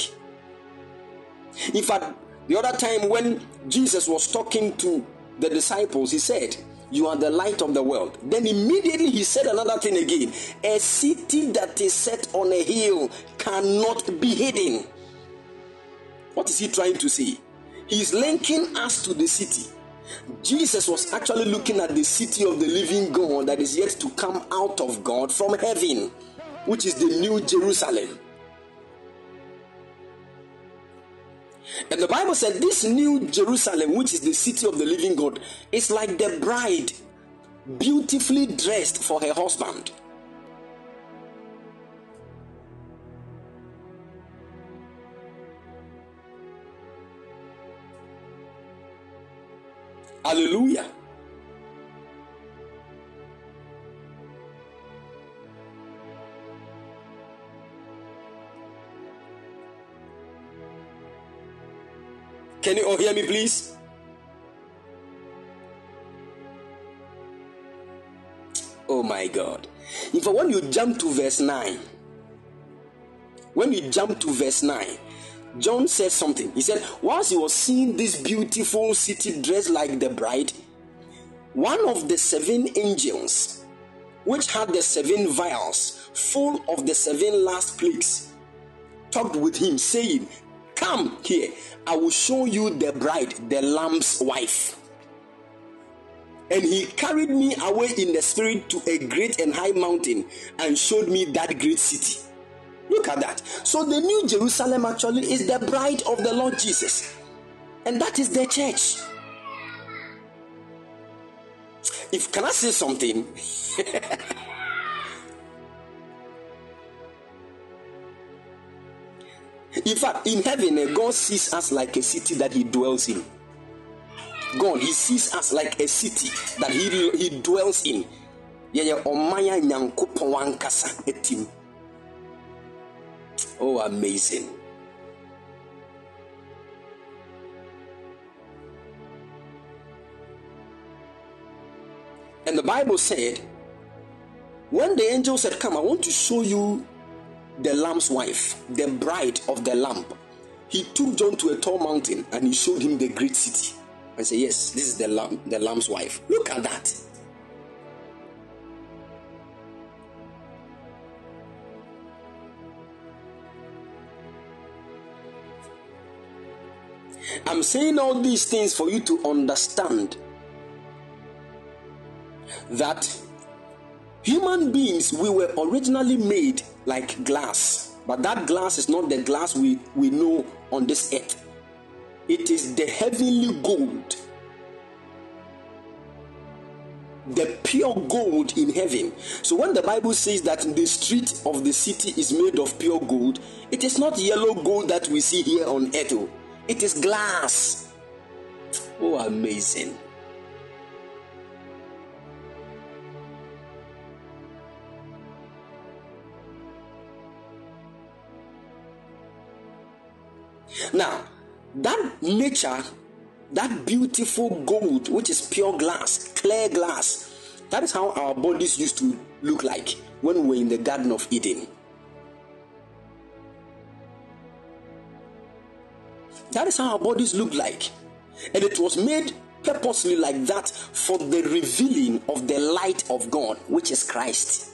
In fact, the other time when Jesus was talking to the disciples, he said, You are the light of the world. Then immediately he said another thing again A city that is set on a hill cannot be hidden. What is he trying to say? He's linking us to the city. Jesus was actually looking at the city of the living God that is yet to come out of God from heaven, which is the New Jerusalem. And the Bible said, This new Jerusalem, which is the city of the living God, is like the bride beautifully dressed for her husband. Hallelujah. Can you all hear me, please? Oh my God. In fact, when you jump to verse 9, when you jump to verse 9, John said something. He said, Whilst he was seeing this beautiful city dressed like the bride, one of the seven angels, which had the seven vials full of the seven last plagues, talked with him, saying, Come here, I will show you the bride, the Lamb's wife. And he carried me away in the spirit to a great and high mountain and showed me that great city. Look at that. So, the New Jerusalem actually is the bride of the Lord Jesus, and that is the church. If can I say something? In fact, in heaven, eh, God sees us like a city that He dwells in. God, He sees us like a city that He, he dwells in. Yɛyɛ ɔman nyankopɔn ankasa etim. Oh, amazing. And the Bible said, when the angel said, Come, I want to show you the lamb's wife, the bride of the lamb. He took John to a tall mountain and he showed him the great city. I said, Yes, this is the lamb, the lamb's wife. Look at that. I'm saying all these things for you to understand that human beings, we were originally made like glass, but that glass is not the glass we, we know on this earth, it is the heavenly gold the pure gold in heaven. So when the Bible says that the street of the city is made of pure gold, it is not yellow gold that we see here on earth. Oh. It is glass. Oh, amazing. Now, that nature that beautiful gold, which is pure glass, clear glass. That is how our bodies used to look like when we were in the Garden of Eden. That is how our bodies look like. And it was made purposely like that for the revealing of the light of God, which is Christ.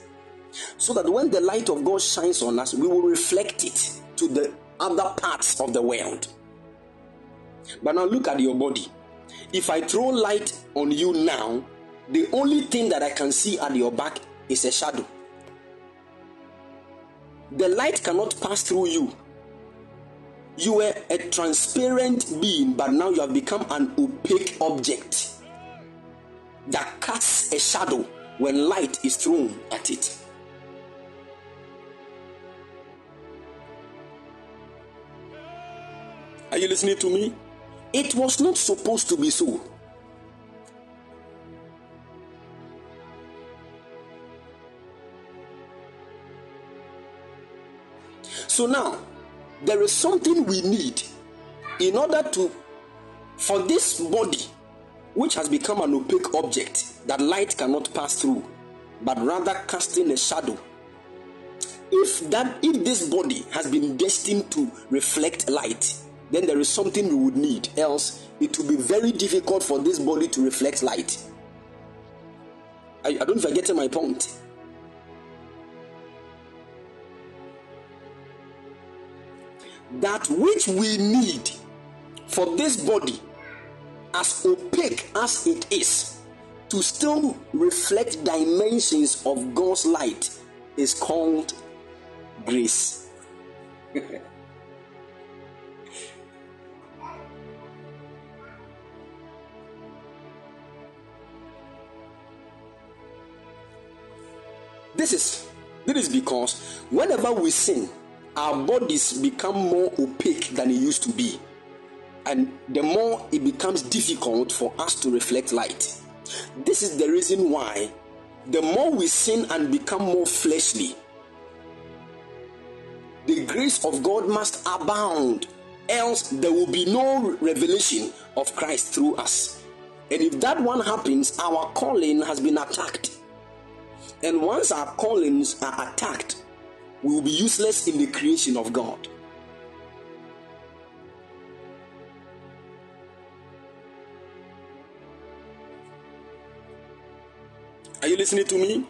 So that when the light of God shines on us, we will reflect it to the other parts of the world. But now look at your body. If I throw light on you now, the only thing that I can see at your back is a shadow. The light cannot pass through you. You were a transparent being, but now you have become an opaque object that casts a shadow when light is thrown at it. Are you listening to me? It was not supposed to be so. So now, there is something we need in order to, for this body, which has become an opaque object that light cannot pass through, but rather casting a shadow. If that, if this body has been destined to reflect light, then there is something we would need. Else, it will be very difficult for this body to reflect light. I, I don't know if I get my point. That which we need for this body, as opaque as it is, to still reflect dimensions of God's light, is called grace. This is this is because whenever we sin, our bodies become more opaque than it used to be. And the more it becomes difficult for us to reflect light. This is the reason why the more we sin and become more fleshly, the grace of God must abound, else, there will be no revelation of Christ through us. And if that one happens, our calling has been attacked. And once our callings are attacked, we will be useless in the creation of God. Are you listening to me?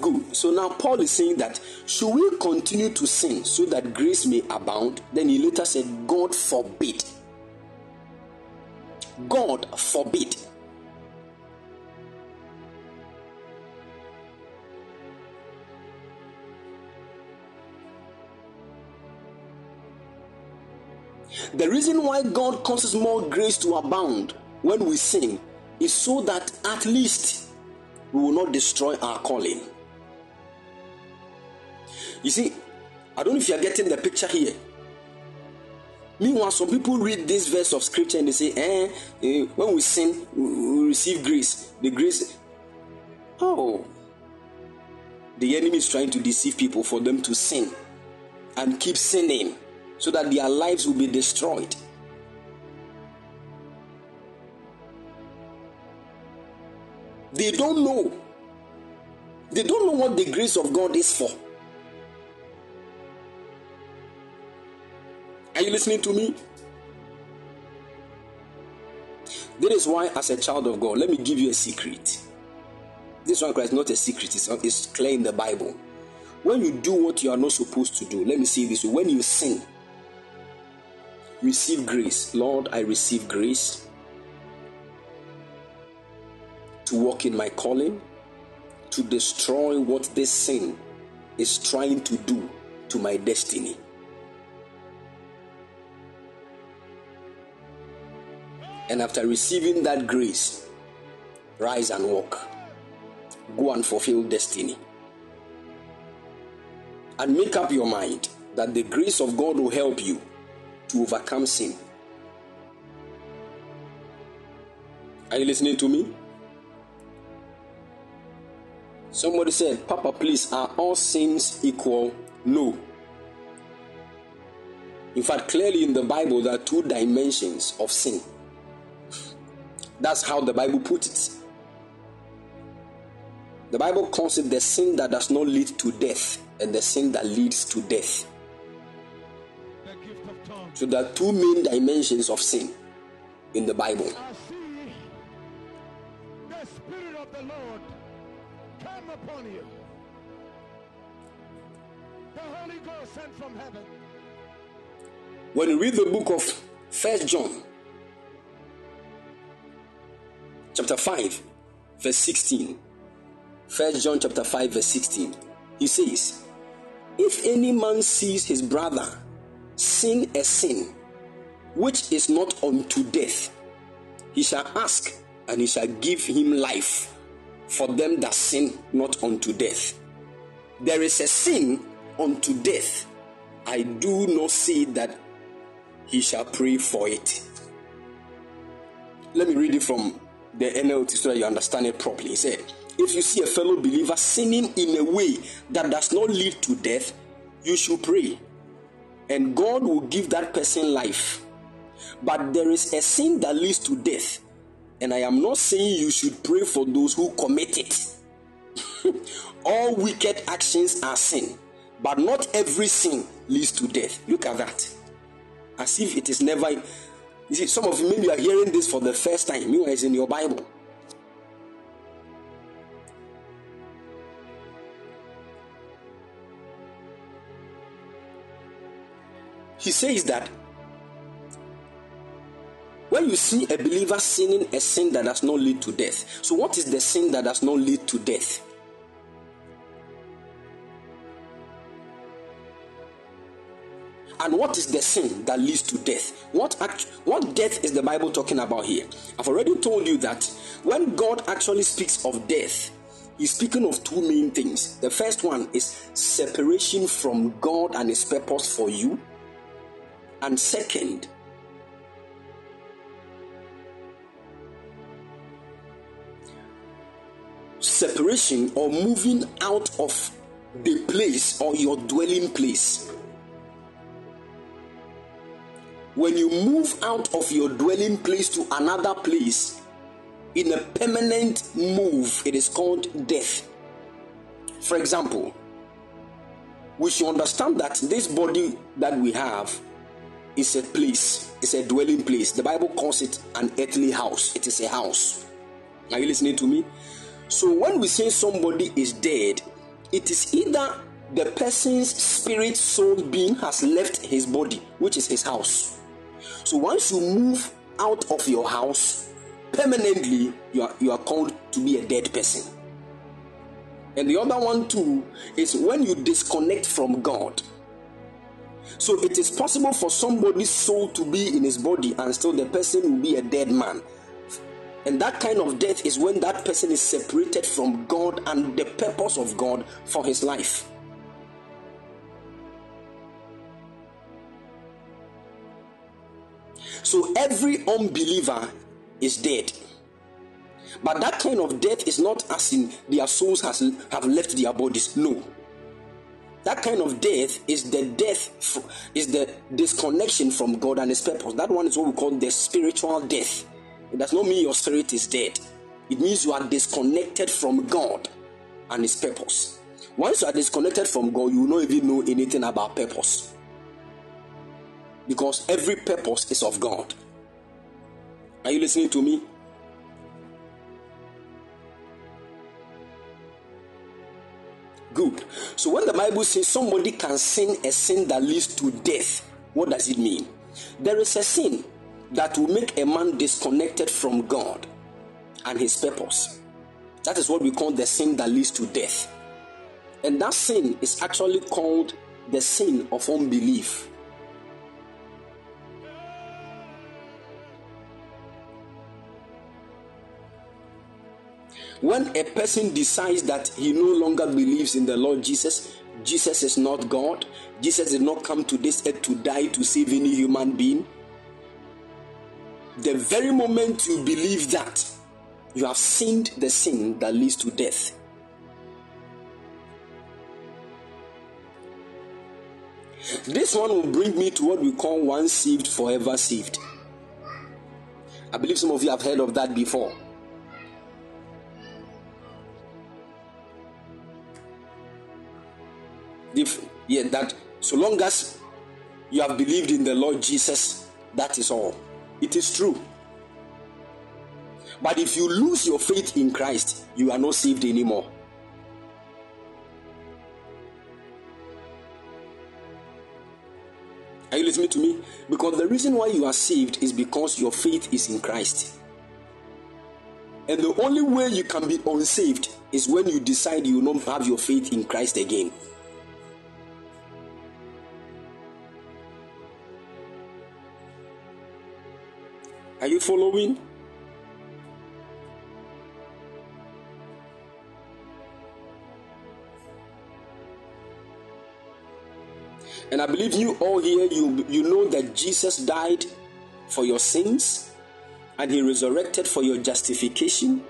Good. So now Paul is saying that should we continue to sin so that grace may abound? Then he later said, God forbid. God forbid. The reason why God causes more grace to abound when we sin is so that at least we will not destroy our calling. You see, I don't know if you are getting the picture here. Meanwhile, some people read this verse of scripture and they say, eh, eh when we sin, we receive grace. The grace. Oh. The enemy is trying to deceive people for them to sin and keep sinning so that their lives will be destroyed. They don't know. They don't know what the grace of God is for. Are you listening to me? That is why, as a child of God, let me give you a secret. This This one is not a secret, it's, it's clear in the Bible. When you do what you are not supposed to do, let me say this when you sin, receive grace. Lord, I receive grace to walk in my calling, to destroy what this sin is trying to do to my destiny. And after receiving that grace, rise and walk. Go and fulfill destiny. And make up your mind that the grace of God will help you to overcome sin. Are you listening to me? Somebody said, Papa, please, are all sins equal? No. In fact, clearly in the Bible, there are two dimensions of sin. That's how the Bible puts it. The Bible calls it the sin that does not lead to death and the sin that leads to death. So there are two main dimensions of sin in the Bible. The Spirit of the Lord come upon you. The Holy Ghost sent from heaven. When you read the book of First John, chapter 5, verse 16. First John chapter 5, verse 16. He says, If any man sees his brother sin a sin which is not unto death, he shall ask, and he shall give him life for them that sin not unto death. There is a sin unto death. I do not say that he shall pray for it. Let me read it from the NLT so that you understand it properly. He said, If you see a fellow believer sinning in a way that does not lead to death, you should pray. And God will give that person life. But there is a sin that leads to death. And I am not saying you should pray for those who commit it. All wicked actions are sin, but not every sin leads to death. Look at that. As if it is never. You see, some of you maybe are hearing this for the first time. Meanwhile, it's in your Bible. He says that when you see a believer sinning a sin that does not lead to death, so what is the sin that does not lead to death? And what is the sin that leads to death? What act, what death is the Bible talking about here? I've already told you that when God actually speaks of death, he's speaking of two main things. The first one is separation from God and his purpose for you. And second, separation or moving out of the place or your dwelling place. When you move out of your dwelling place to another place in a permanent move, it is called death. For example, we should understand that this body that we have is a place, it's a dwelling place. The Bible calls it an earthly house, it is a house. Are you listening to me? So when we say somebody is dead, it is either the person's spirit, soul, being has left his body, which is his house. So once you move out of your house permanently, you are, you are called to be a dead person. And the other one too is when you disconnect from God. So it is possible for somebody's soul to be in his body and still the person will be a dead man. And that kind of death is when that person is separated from God and the purpose of God for his life. So every unbeliever is dead. But that kind of death is not as in their souls has, have left their bodies. No. That kind of death is the death, is the disconnection from God and His purpose. That one is what we call the spiritual death. It does not mean your spirit is dead. It means you are disconnected from God and His purpose. Once you are disconnected from God, you will not even know anything about purpose. Because every purpose is of God. Are you listening to me? Good. So when the Bible says somebody can sin a sin that leads to death, what does it mean? There is a sin that will make a man disconnected from God and his purpose. That is what we call the sin that leads to death. And that sin is actually called the sin of unbelief. When a person decides that he no longer believes in the Lord Jesus, Jesus is not God, Jesus did not come to this earth to die to save any human being. The very moment you believe that, you have sinned the sin that leads to death. This one will bring me to what we call once saved, forever saved. I believe some of you have heard of that before. If, yeah, that so long as you have believed in the Lord Jesus, that is all. It is true. But if you lose your faith in Christ, you are not saved anymore. Are you listening to me? Because the reason why you are saved is because your faith is in Christ. And the only way you can be unsaved is when you decide you will not have your faith in Christ again. Are you following? And I believe you all here, you, you know that Jesus died for your sins and he resurrected for your justification.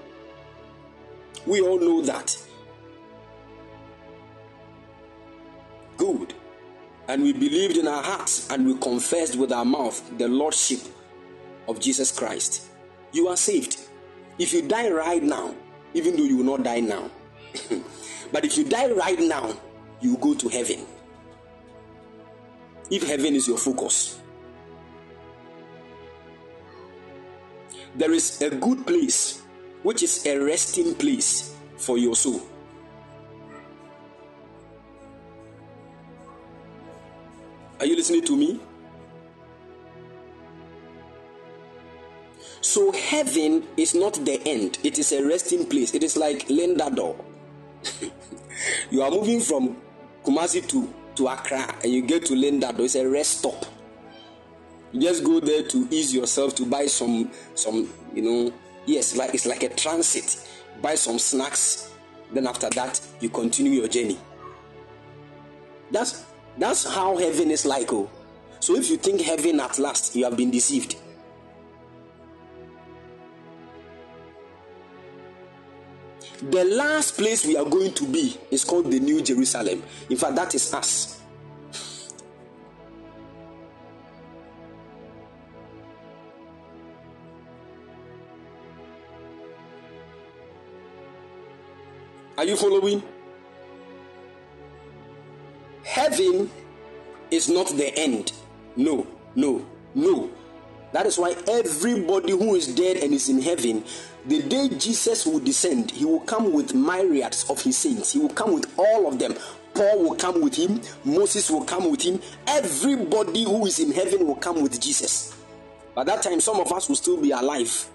We all know that. Good. And we believed in our hearts and we confessed with our mouth the Lordship of Jesus Christ. You are saved. If you die right now, even though you will not die now, but if you die right now, you go to heaven if heaven is your focus. There is a good place, which is a resting place for your soul. Are you listening to me? So, heaven is not the end, it is a resting place. It is like Linda Dor. you are moving from Kumasi to to Accra and you get to Linda, there's a rest stop. You just go there to ease yourself to buy some some you know yes like it's like a transit. Buy some snacks. Then after that you continue your journey. That's that's how heaven is like. Oh, so if you think heaven at last, you have been deceived. The last place we are going to be is called the New Jerusalem. In fact, that is us. Are you following? Heaven is not the end. No, no, no. That is why everybody who is dead and is in heaven the day Jesus will descend, he will come with myriads of his saints. He will come with all of them. Paul will come with him, Moses will come with him, everybody who is in heaven will come with Jesus. By that time, some of us will still be alive.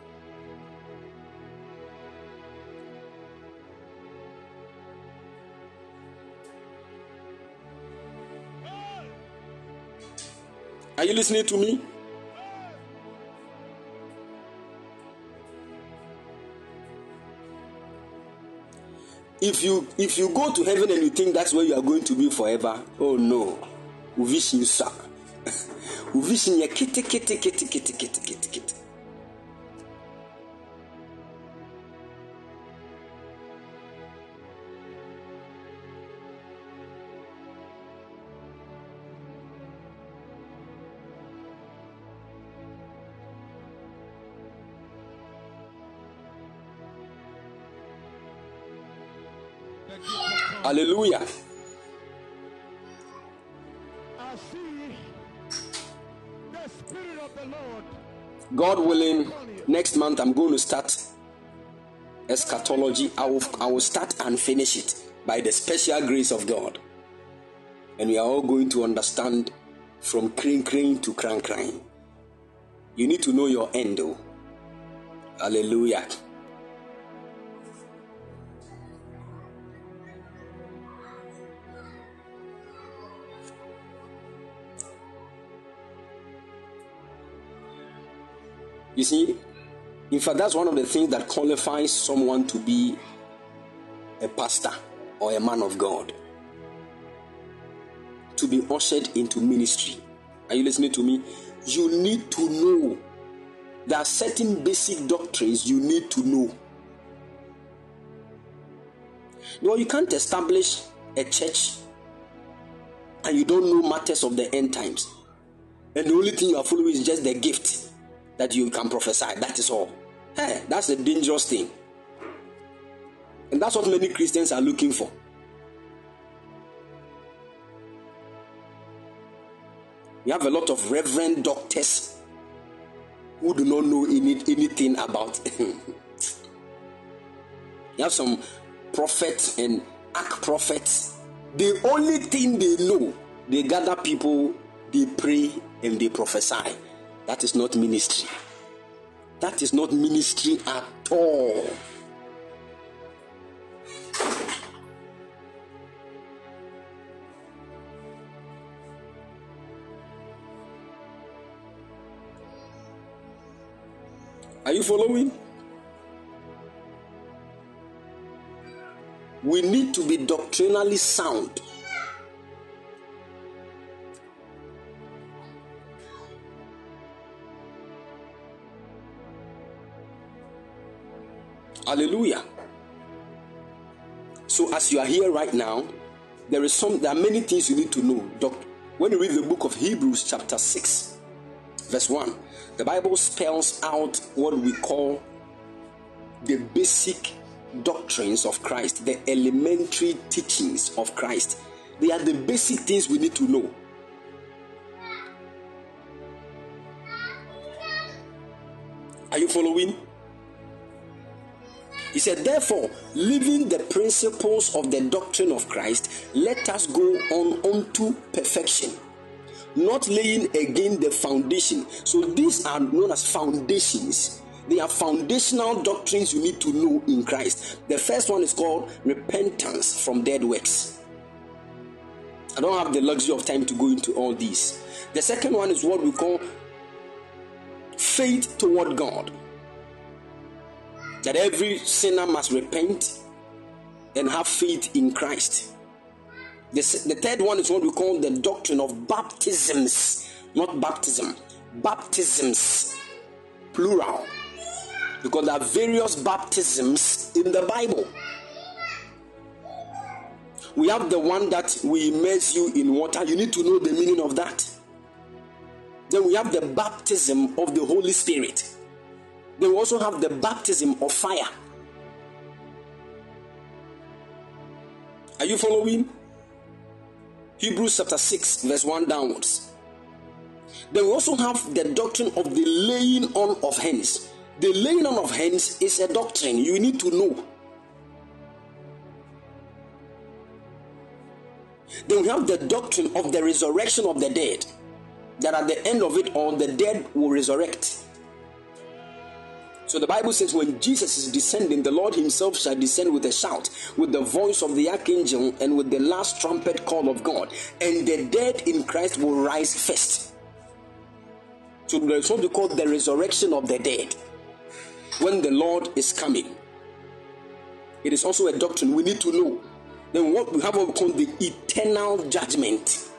Are you listening to me? If you if you go to heaven and you think that's where you are going to be forever oh no. Uvishin sa uvishin ya kete kete kete kete kete kete kete Hallelujah. God willing, next month I'm going to start eschatology. I will, I will start and finish it. by the special grace of God. And we are all going to understand from crane crane to crank crane. You need to know your end, though. Hallelujah. You see, in fact, that's one of the things that qualifies someone to be a pastor or a man of God. To be ushered into ministry. Are you listening to me? You need to know. There are certain basic doctrines you need to know. No, you can't establish a church and you don't know matters of the end times. And the only thing you are following is just the gift that you can prophesy. That is all. Hey, that's a dangerous thing. And that's what many Christians are looking for. We have a lot of reverend doctors who do not know any, anything about. you have some prophets and arch prophets. The only thing they know, they gather people, they pray, and they prophesy. That is not ministry. That is not ministry at all. Are you following? We need to be doctrinally sound. Hallelujah. So as you are here right now, there is some there are many things you need to know. Doctor, when you read the book of Hebrews, chapter 6, verse 1, the Bible spells out what we call the basic doctrines of Christ, the elementary teachings of Christ. They are the basic things we need to know. Are you following? He said, Therefore, leaving the principles of the doctrine of Christ, let us go on unto perfection, not laying again the foundation. So these are known as foundations. They are foundational doctrines you need to know in Christ. The first one is called repentance from dead works. I don't have the luxury of time to go into all these. The second one is what we call faith toward God that every sinner must repent and have faith in Christ. The, the third one is what we call the doctrine of baptisms, not baptism, baptisms, plural, because there are various baptisms in the Bible. We have the one that we immerse you in water. You need to know the meaning of that. Then we have the baptism of the Holy Spirit they will also have the baptism of fire. Are you following? Hebrews chapter 6, verse 1 downwards. They will also have the doctrine of the laying on of hands. The laying on of hands is a doctrine you need to know. Then we have the doctrine of the resurrection of the dead. That at the end of it all, the dead will resurrect. So the Bible says, when Jesus is descending, the Lord Himself shall descend with a shout, with the voice of the archangel, and with the last trumpet call of God, and the dead in Christ will rise first. So there's what we call the resurrection of the dead. When the Lord is coming, it is also a doctrine we need to know. Then what we have what we call the eternal judgment.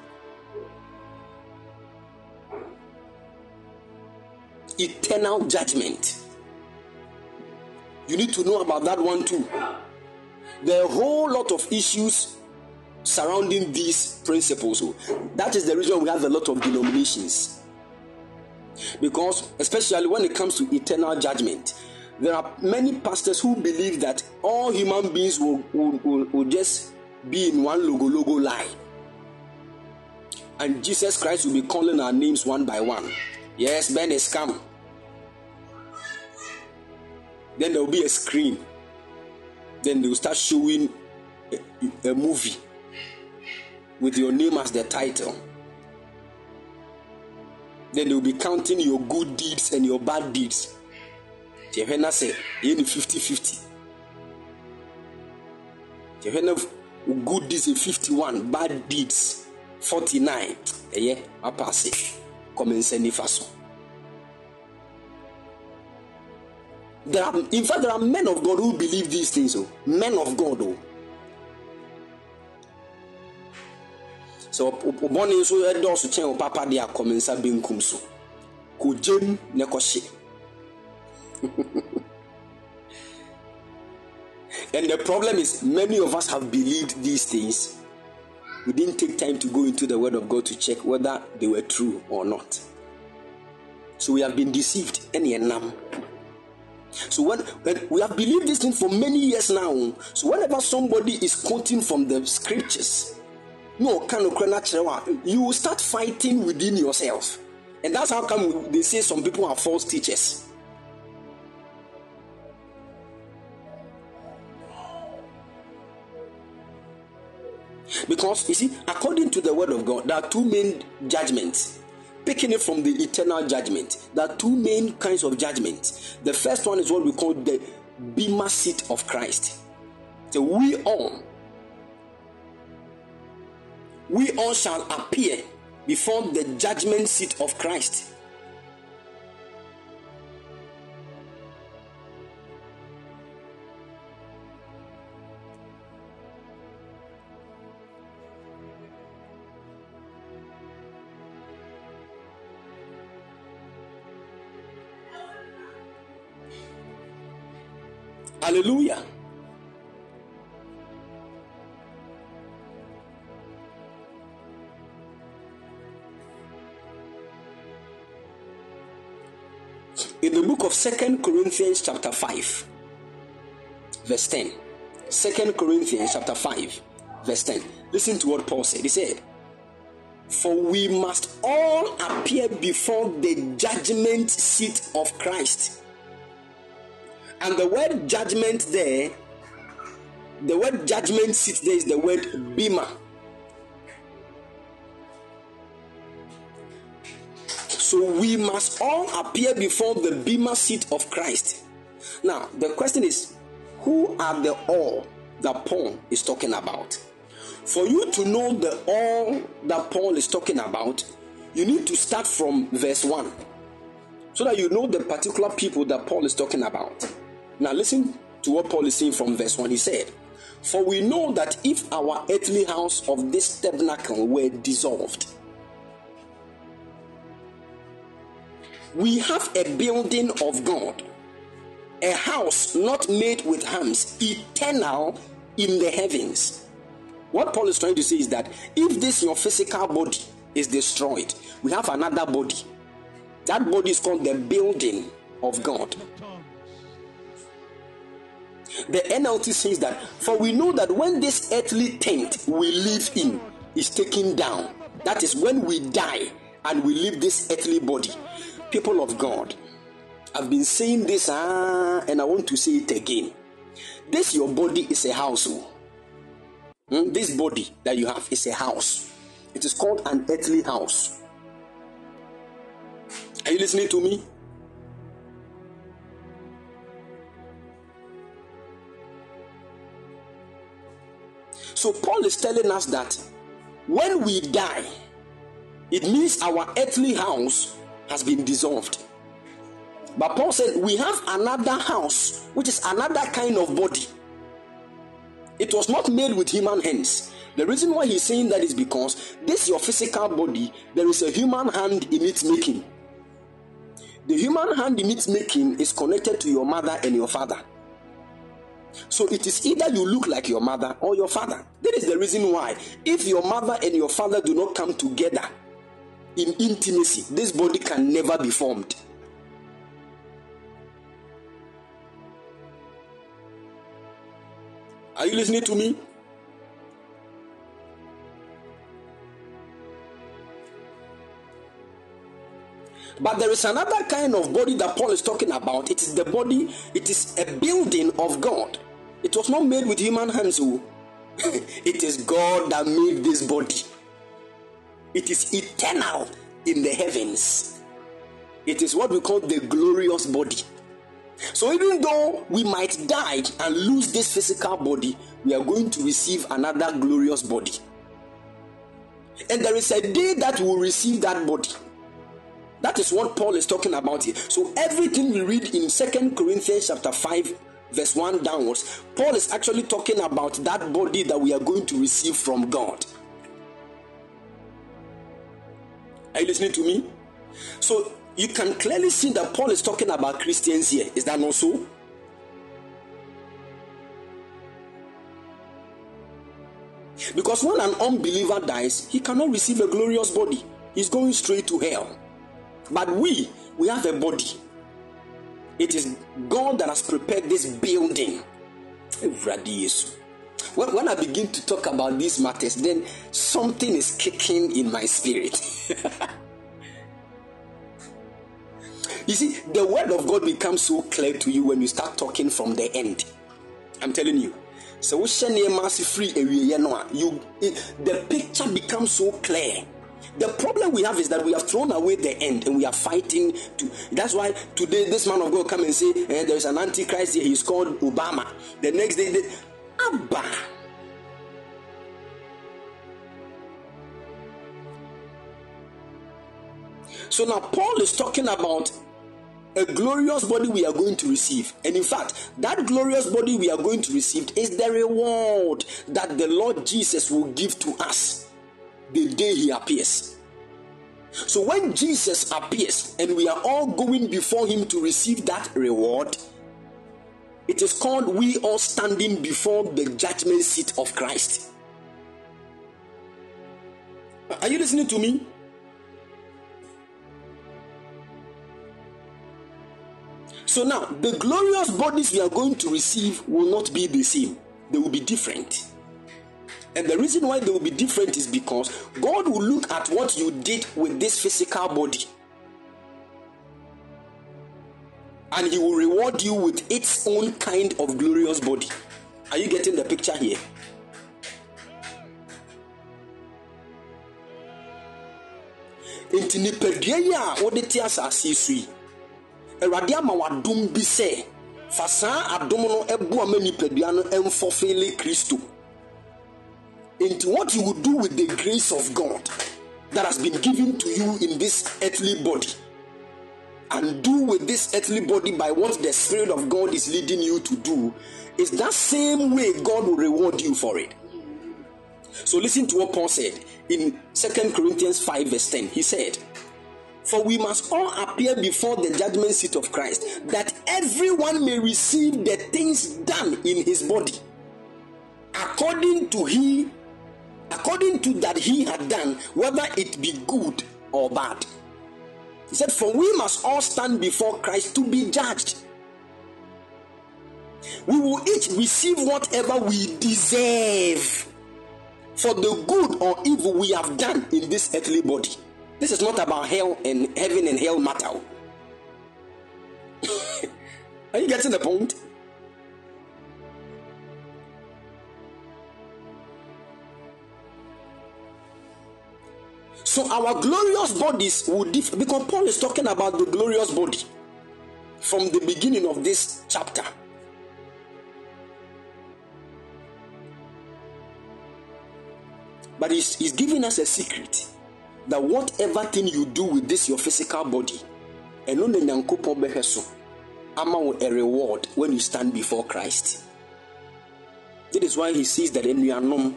Eternal judgment you need to know about that one too. There are a whole lot of issues surrounding these principles. So that is the reason we have a lot of denominations. Because, especially when it comes to eternal judgment, there are many pastors who believe that all human beings will, will, will, will just be in one logo logo lie. And Jesus Christ will be calling our names one by one. Yes, Ben is come. Then there will be a screen. Then they will start showing a movie with your name as the title, then they'll be counting your good deeds and your bad deeds. Jehena say, you 50 50. Jehena good deeds in 51, bad deeds 49. Yeah, I pass it. Come and send it fast. There are, in fact, there are men of God who believe these things. Oh, men of God. Oh, sɛ ɔbɔne nso dɔɔso kyɛn papa de akɔ me nsa benkum so. Kɔgyem na ɛkɔhye and the problem is many of us have believed these things. We didn't take time to go into the word of god to check whether they were true or not. So we have been deceived. And enam so when, when we have believed this thing for many years now so whenever somebody is quoting from the scriptures no kind of you will start fighting within yourself. And that's how come they say some people are false teachers. Because you see according to the word of god there are two main judgments picking it from the eternal judgment. There are two main kinds of judgment. The first one is what we call the bema seat of christ. So we all we all shall appear before the judgment seat of Christ. Hallelujah. in the book of Second Corinthians chapter 5 verse 10 Second Corinthians chapter 5 verse 10 listen to what Paul said. He said for we must all appear before the judgment seat of Christ and the word judgment there the word judgment seat there is the word bema So we must all appear before the bema seat of Christ. Now, the question is who are the all that Paul is talking about? For you to know the all that Paul is talking about, you need to start from verse 1 so that you know the particular people that Paul is talking about. Now, listen to what Paul is saying from verse 1. He said, For we know that if our earthly house of this tabernacle were dissolved, we have a building of God, a house not made with hands, eternal in the heavens. What Paul is trying to say is that if this your physical body is destroyed, we have another body. That body is called the building of God. The NLT says that, for we know that when this earthly tent we live in is taken down, that is when we die and we leave this earthly body, people of God, I've been saying this, ah, and I want to say it again. This your body is a house. Mm, this body that you have is a house. It is called an earthly house. Are you listening to me? So Paul is telling us that when we die, it means our earthly house has been dissolved. But Paul said, We have another house, which is another kind of body. It was not made with human hands. The reason why he's saying that is because this your physical body, there is a human hand in its making. The human hand in its making is connected to your mother and your father. So it is either you look like your mother or your father. That is the reason why, if your mother and your father do not come together in intimacy, this body can never be formed. Are you listening to me? But there is another kind of body that Paul is talking about. It is the body, it is a building of God. It was not made with human hands. Oh. it is God that made this body. It is eternal in the heavens. It is what we call the glorious body. So even though we might die and lose this physical body, we are going to receive another glorious body. And there is a day that we will receive that body. That is what Paul is talking about here. So everything we read in Second Corinthians chapter 5 verse 1 downwards, Paul is actually talking about that body that we are going to receive from God. Are you listening to me? So you can clearly see that Paul is talking about Christians here. Is that not so? Because when an unbeliever dies, he cannot receive a glorious body. He's going straight to hell. But we, we have a body. It is God that has prepared this building. When, when I begin to talk about these matters, then something is kicking in my spirit. you see, the word of God becomes so clear to you when you start talking from the end. I'm telling you. So you the picture becomes so clear the problem we have is that we have thrown away the end and we are fighting to. That's why today this man of God come and say eh, there is an antichrist here. He's called Obama. The next day, they, Abba. So now Paul is talking about a glorious body we are going to receive. And in fact, that glorious body we are going to receive is the reward that the Lord Jesus will give to us the day he appears. So when Jesus appears and we are all going before him to receive that reward, it is called we all standing before the judgment seat of Christ. Are you listening to me? So now, the glorious bodies we are going to receive will not be the same, they will be different. And the reason why they will be different is because God will look at what you did with this physical body. And He will reward you with its own kind of glorious body. Are you getting the picture here? nti nipadua yi a asase so yi ama bi sɛ fa saa no nipadua no kristo into what you will do with the grace of God that has been given to you in this earthly body and do with this earthly body by what the Spirit of God is leading you to do is that same way God will reward you for it. So listen to what Paul said in Second Corinthians 5, verse 10. He said, For we must all appear before the judgment seat of Christ, that everyone may receive the things done in his body according to he according to that he had done, whether it be good or bad. He said, For we must all stand before Christ to be judged. We will each receive whatever we deserve for the good or evil we have done in this earthly body. This is not about hell and heaven and hell matter. Are you getting the point? So our glorious bodies will differ because Paul is talking about the glorious body from the beginning of this chapter. But he's, he's giving us a secret that whatever thing you do with this your physical body, the so ama a reward when you stand before Christ. That is why he says that in Yanom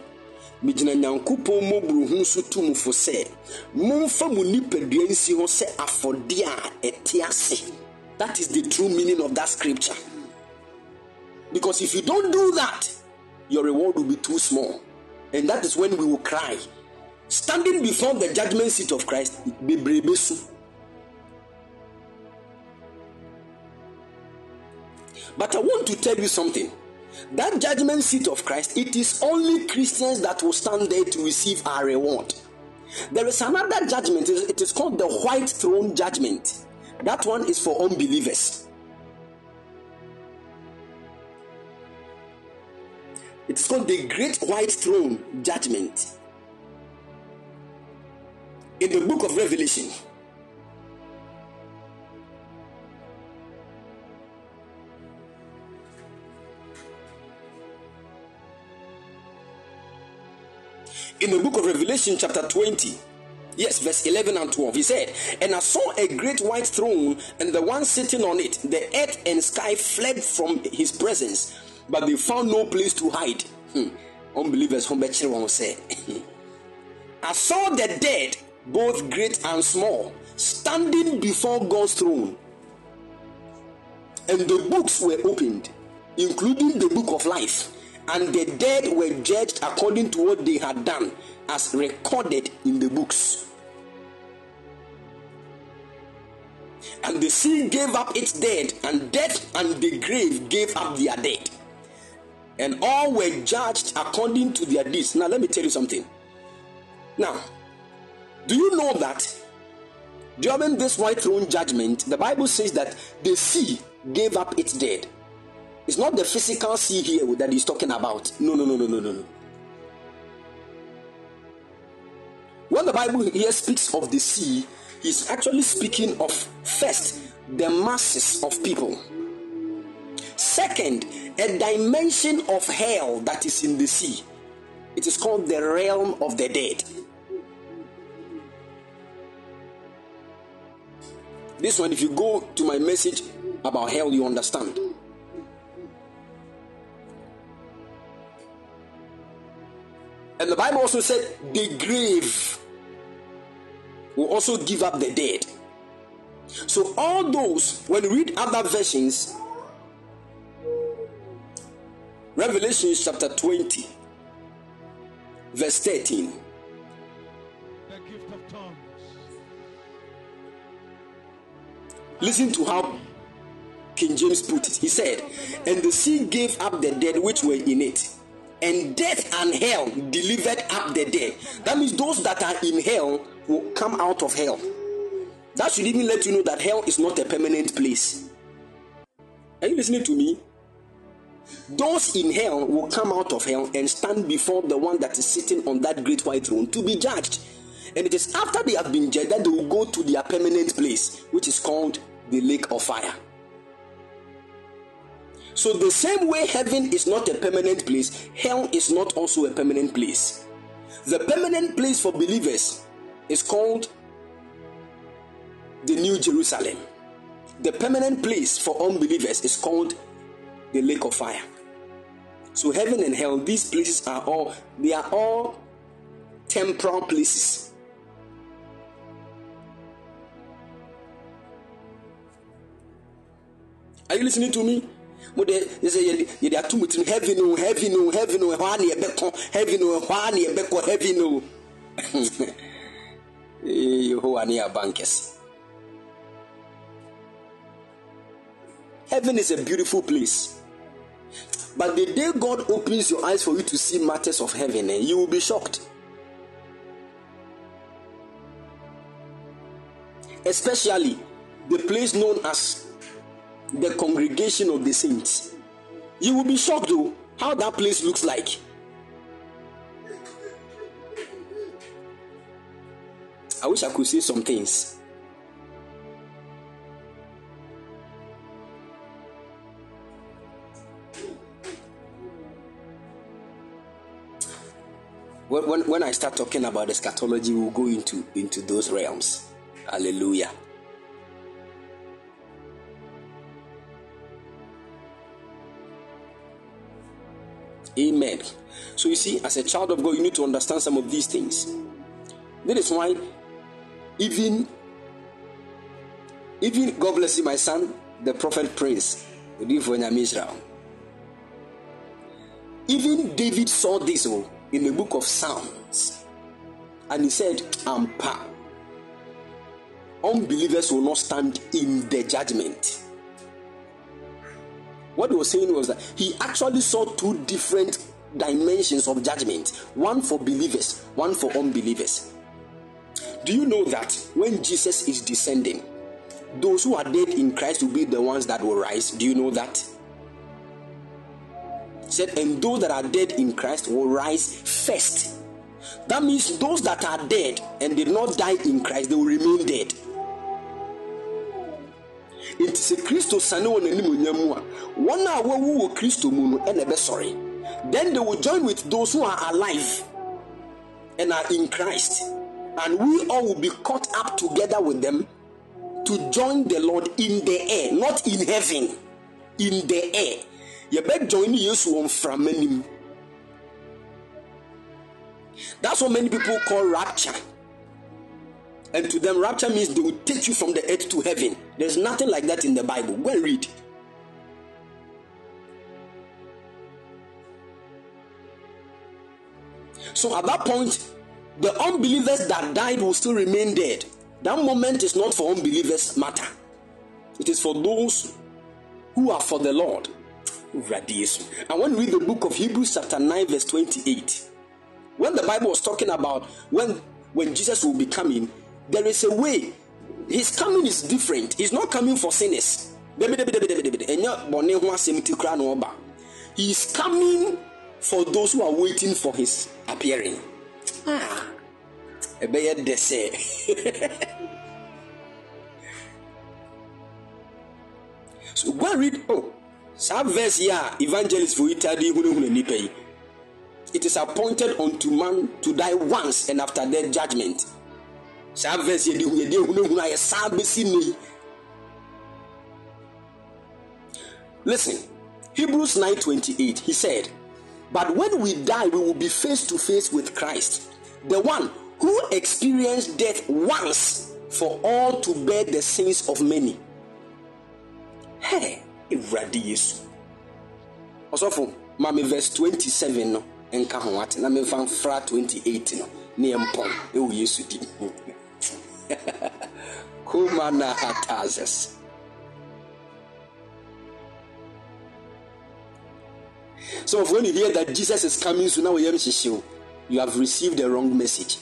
megyina nyankopɔn mmɔborɔhu so to mu fo sɛ momfa mu nipadua nsi hɔ sɛ afɔdeɛ a ɛte ase. That is the true meaning of that scripture. Because if you don't do that your reward will be too small. And that is when we will cry. Standing before the judgment seat of christ bebrebe so but i want to tell you something that judgment seat of Christ, it is only Christians that will stand there to receive our reward. There is another judgment, it is called the white throne judgment. That one is for unbelievers. It is called the Great White Throne Judgment. In the book of Revelation, in the book of Revelation, chapter 20, yes, verse 11 and 12, he said, And I saw a great white throne, and the one sitting on it, the earth and sky fled from his presence, but they found no place to hide. Hmm. Unbelievers, say. I saw the dead, both great and small, standing before God's throne. And the books were opened, including the book of life and the dead were judged according to what they had done, as recorded in the books. And the sea gave up its dead, and death and the grave gave up their dead. And all were judged according to their deeds. Now, let me tell you something. Now, do you know that during this white throne judgment, the Bible says that the sea gave up its dead it's not the physical sea here that he's talking about. No, no, no, no, no, no, no. When the Bible here speaks of the sea, he's actually speaking of first the masses of people. Second, a dimension of hell that is in the sea. It is called the realm of the dead. This one, if you go to my message about hell, you understand. And the Bible also said the grave will also give up the dead. So, all those, when you read other versions, Revelation chapter 20, verse 13. Listen to how King James put it. He said, And the sea gave up the dead which were in it and death and hell delivered up the dead. That means those that are in hell will come out of hell. That should even let you know that hell is not a permanent place. Are you listening to me? Those in hell will come out of hell and stand before the one that is sitting on that great white throne to be judged. And it is after they have been judged that they will go to their permanent place, which is called the lake of fire. So, the same way heaven is not a permanent place, hell is not also a permanent place. The permanent place for believers is called the New Jerusalem. The permanent place for unbelievers is called the lake of fire. So heaven and hell, these places are all they are all temporal places. Are you listening to me? Sɛ yɛde heavy no heavy no heavy no ɛhɔ heavy no ɛhɔ heavy no. Yehowa ne heaven is a beautiful place. But the day god opens your eyes for you to see matters of heaven eh, you will be shocked. Especially the place known as the congregation of the saints. You will be shocked though how that place looks like. I wish I could say some things. When, when, when I start talking about eschatology, we'll go into, into those realms. Hallelujah. Amen. So you see, as a child of God, you need to understand some of these things. That is why, even, even God bless you, my son, the prophet Prince, Israel. Even David saw this oh, in the book of Psalms, and he said, Ampa, unbelievers will not stand in the judgment. What he was saying was that he actually saw two different dimensions of judgment one for believers, one for unbelievers. Do you know that when Jesus is descending, those who are dead in Christ will be the ones that will rise? Do you know that? said, and those that are dead in Christ will rise first. That means those that are dead and did not die in Christ, they will remain dead. Nti sɛ kristo sane wɔ n'animonyam mu a wɔn a wɔwu wɔ kristo mu no ɛna ɛbɛsɔre. Then they will join with those who are alive and are in christ. And we all will be caught up together with them to join the lord in the air not in heaven in the air. Yɛbɛjoin yesu wɔ mframa nim. That's what many people call rapture and to them, rapture means they will take you from the earth to heaven. There's nothing like that in the Bible. Go and read. So at that point, the unbelievers that died will still remain dead. That moment is not for unbelievers matter. It is for those who are for the Lord. I want to read the book of Hebrews chapter 9 verse 28. When the Bible was talking about when when Jesus will be coming, there is a way. His coming is different. He's not coming for sinners. He is coming for those who are waiting for his appearing. Ah, so go read. Oh, saa verse here, evangelist for Italy. It is appointed unto man to die once, and after that judgment. Saa verse yɛde yɛde ehunahuna yɛ saa besi ne listen hebrews 9:28 he said but when we die we will be face to face with christ the one who experienced death once for all to bear the sins of many. Hey ewurade yesu. Ɔsɔfo maame verse 27 no nka ho ate. Na memfa mfra 28 no ne yɛ mpɔn ɛwɔ yesu di Kumana hatazes. So when you hear that Jesus is coming soon, now you have received the wrong message.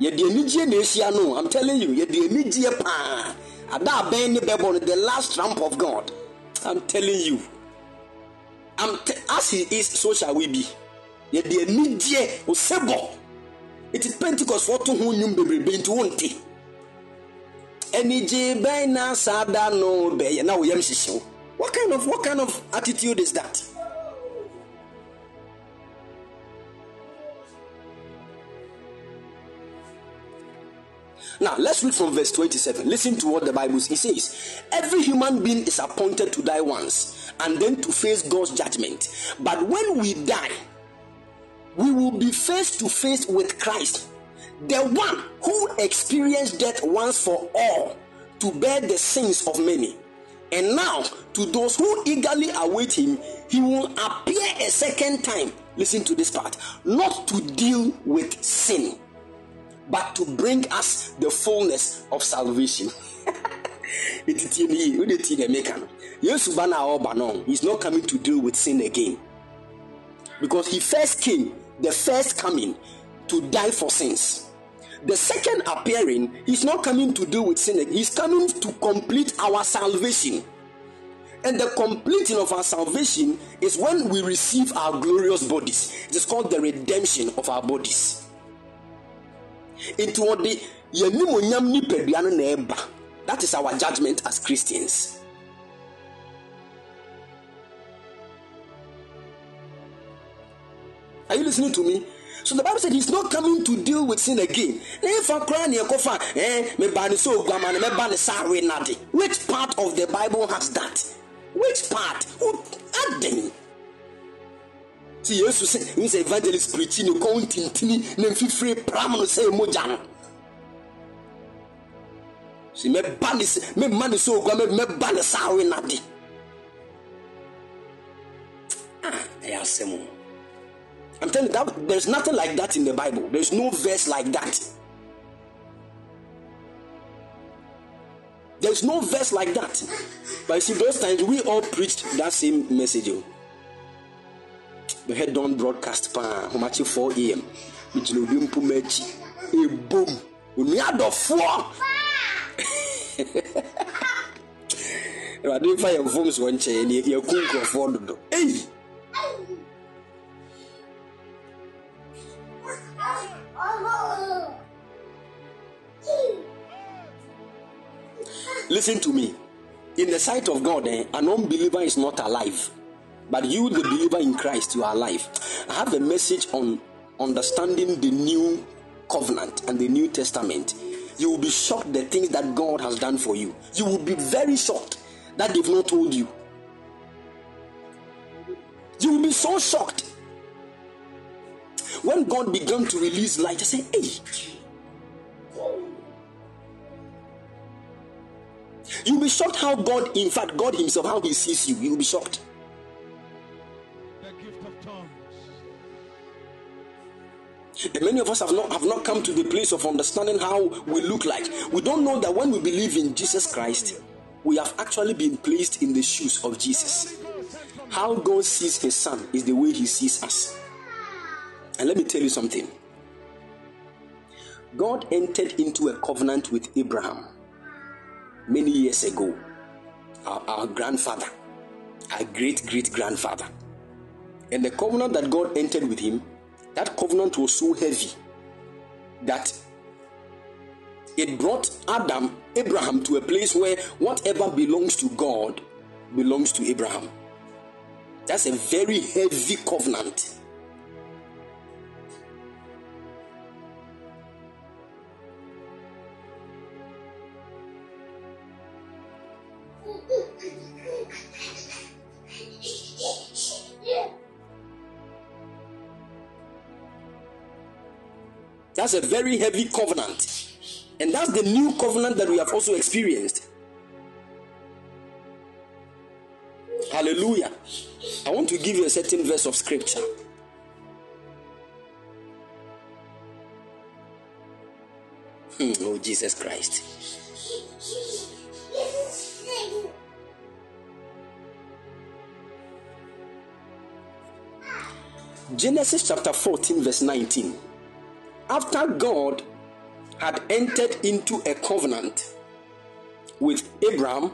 I'm telling you, the last trump of God. I'm telling you. I'm te- as he is, so shall we be. Is pentecost. To ho nnwom bebrebe nti? Wonte anigye bɛn na saa da no bɛyɛ na woyam hyehyew what kind of what kind of attitude is that? Now, let's read from verse 27. Listen to what the Bible says, Every human being is appointed to die once and then to face God's judgment. But when we die, be face to face with Christ, the one who experienced death once for all to bear the sins of many. And now, to those who eagerly await him, he will appear a second time. Listen to this part not to deal with sin, but to bring us the fullness of salvation. He's not coming to deal with sin again because he first came the first coming to die for sins. The second appearing, he's not coming to deal with sin, he's coming to complete our salvation. And the completing of our salvation is when we receive our glorious bodies. It is called the redemption of our bodies. Into what the that is our judgment as Christians. Are you listening to me? So the Bible said he's not coming to deal with sin again. Which part of the Bible has that? Which part? Adding. See, Jesus said, he's evangelist preaching, you can't tintini, nemfifre pram no say moja no. See, me ban me man so gwa me me ban sa we nade. Ah, I asem. I'm telling you that there's nothing like that in the Bible. There's no verse like that. There's no verse like that. But you see, those times we all preached that same message. Oh. The head on broadcast pa how much 4 a.m. Which no be mpumechi. A boom. We had the four. Awurade mfa yɛn fom so nkyɛn ne yɛku nkurɔfoɔ dodo ei Listen to me. In the sight of God, eh, an unbeliever is not alive. But you, the believer in Christ, you are alive. I have a message on understanding the new covenant and the new testament. You will be shocked the things that God has done for you. You will be very shocked that they've not told you. You will be so shocked when God began to release light, I say, hey. You'll be shocked how God, in fact, God Himself, how He sees you. You'll be shocked. the gift of And many of us have not have not come to the place of understanding how we look like. We don't know that when we believe in Jesus Christ, we have actually been placed in the shoes of Jesus. How God sees his son is the way he sees us. And let me tell you something. God entered into a covenant with Abraham many years ago. Our, our grandfather, our great great grandfather. And the covenant that God entered with him that covenant was so heavy that it brought Adam, Abraham, to a place where whatever belongs to God belongs to Abraham. That's a very heavy covenant. That's a very heavy covenant. And that's the new covenant that we have also experienced. Hallelujah. I want to give you a certain verse of scripture. Hmm, oh, Jesus Christ. Genesis chapter 14, verse 19 after God had entered into a covenant with Abraham,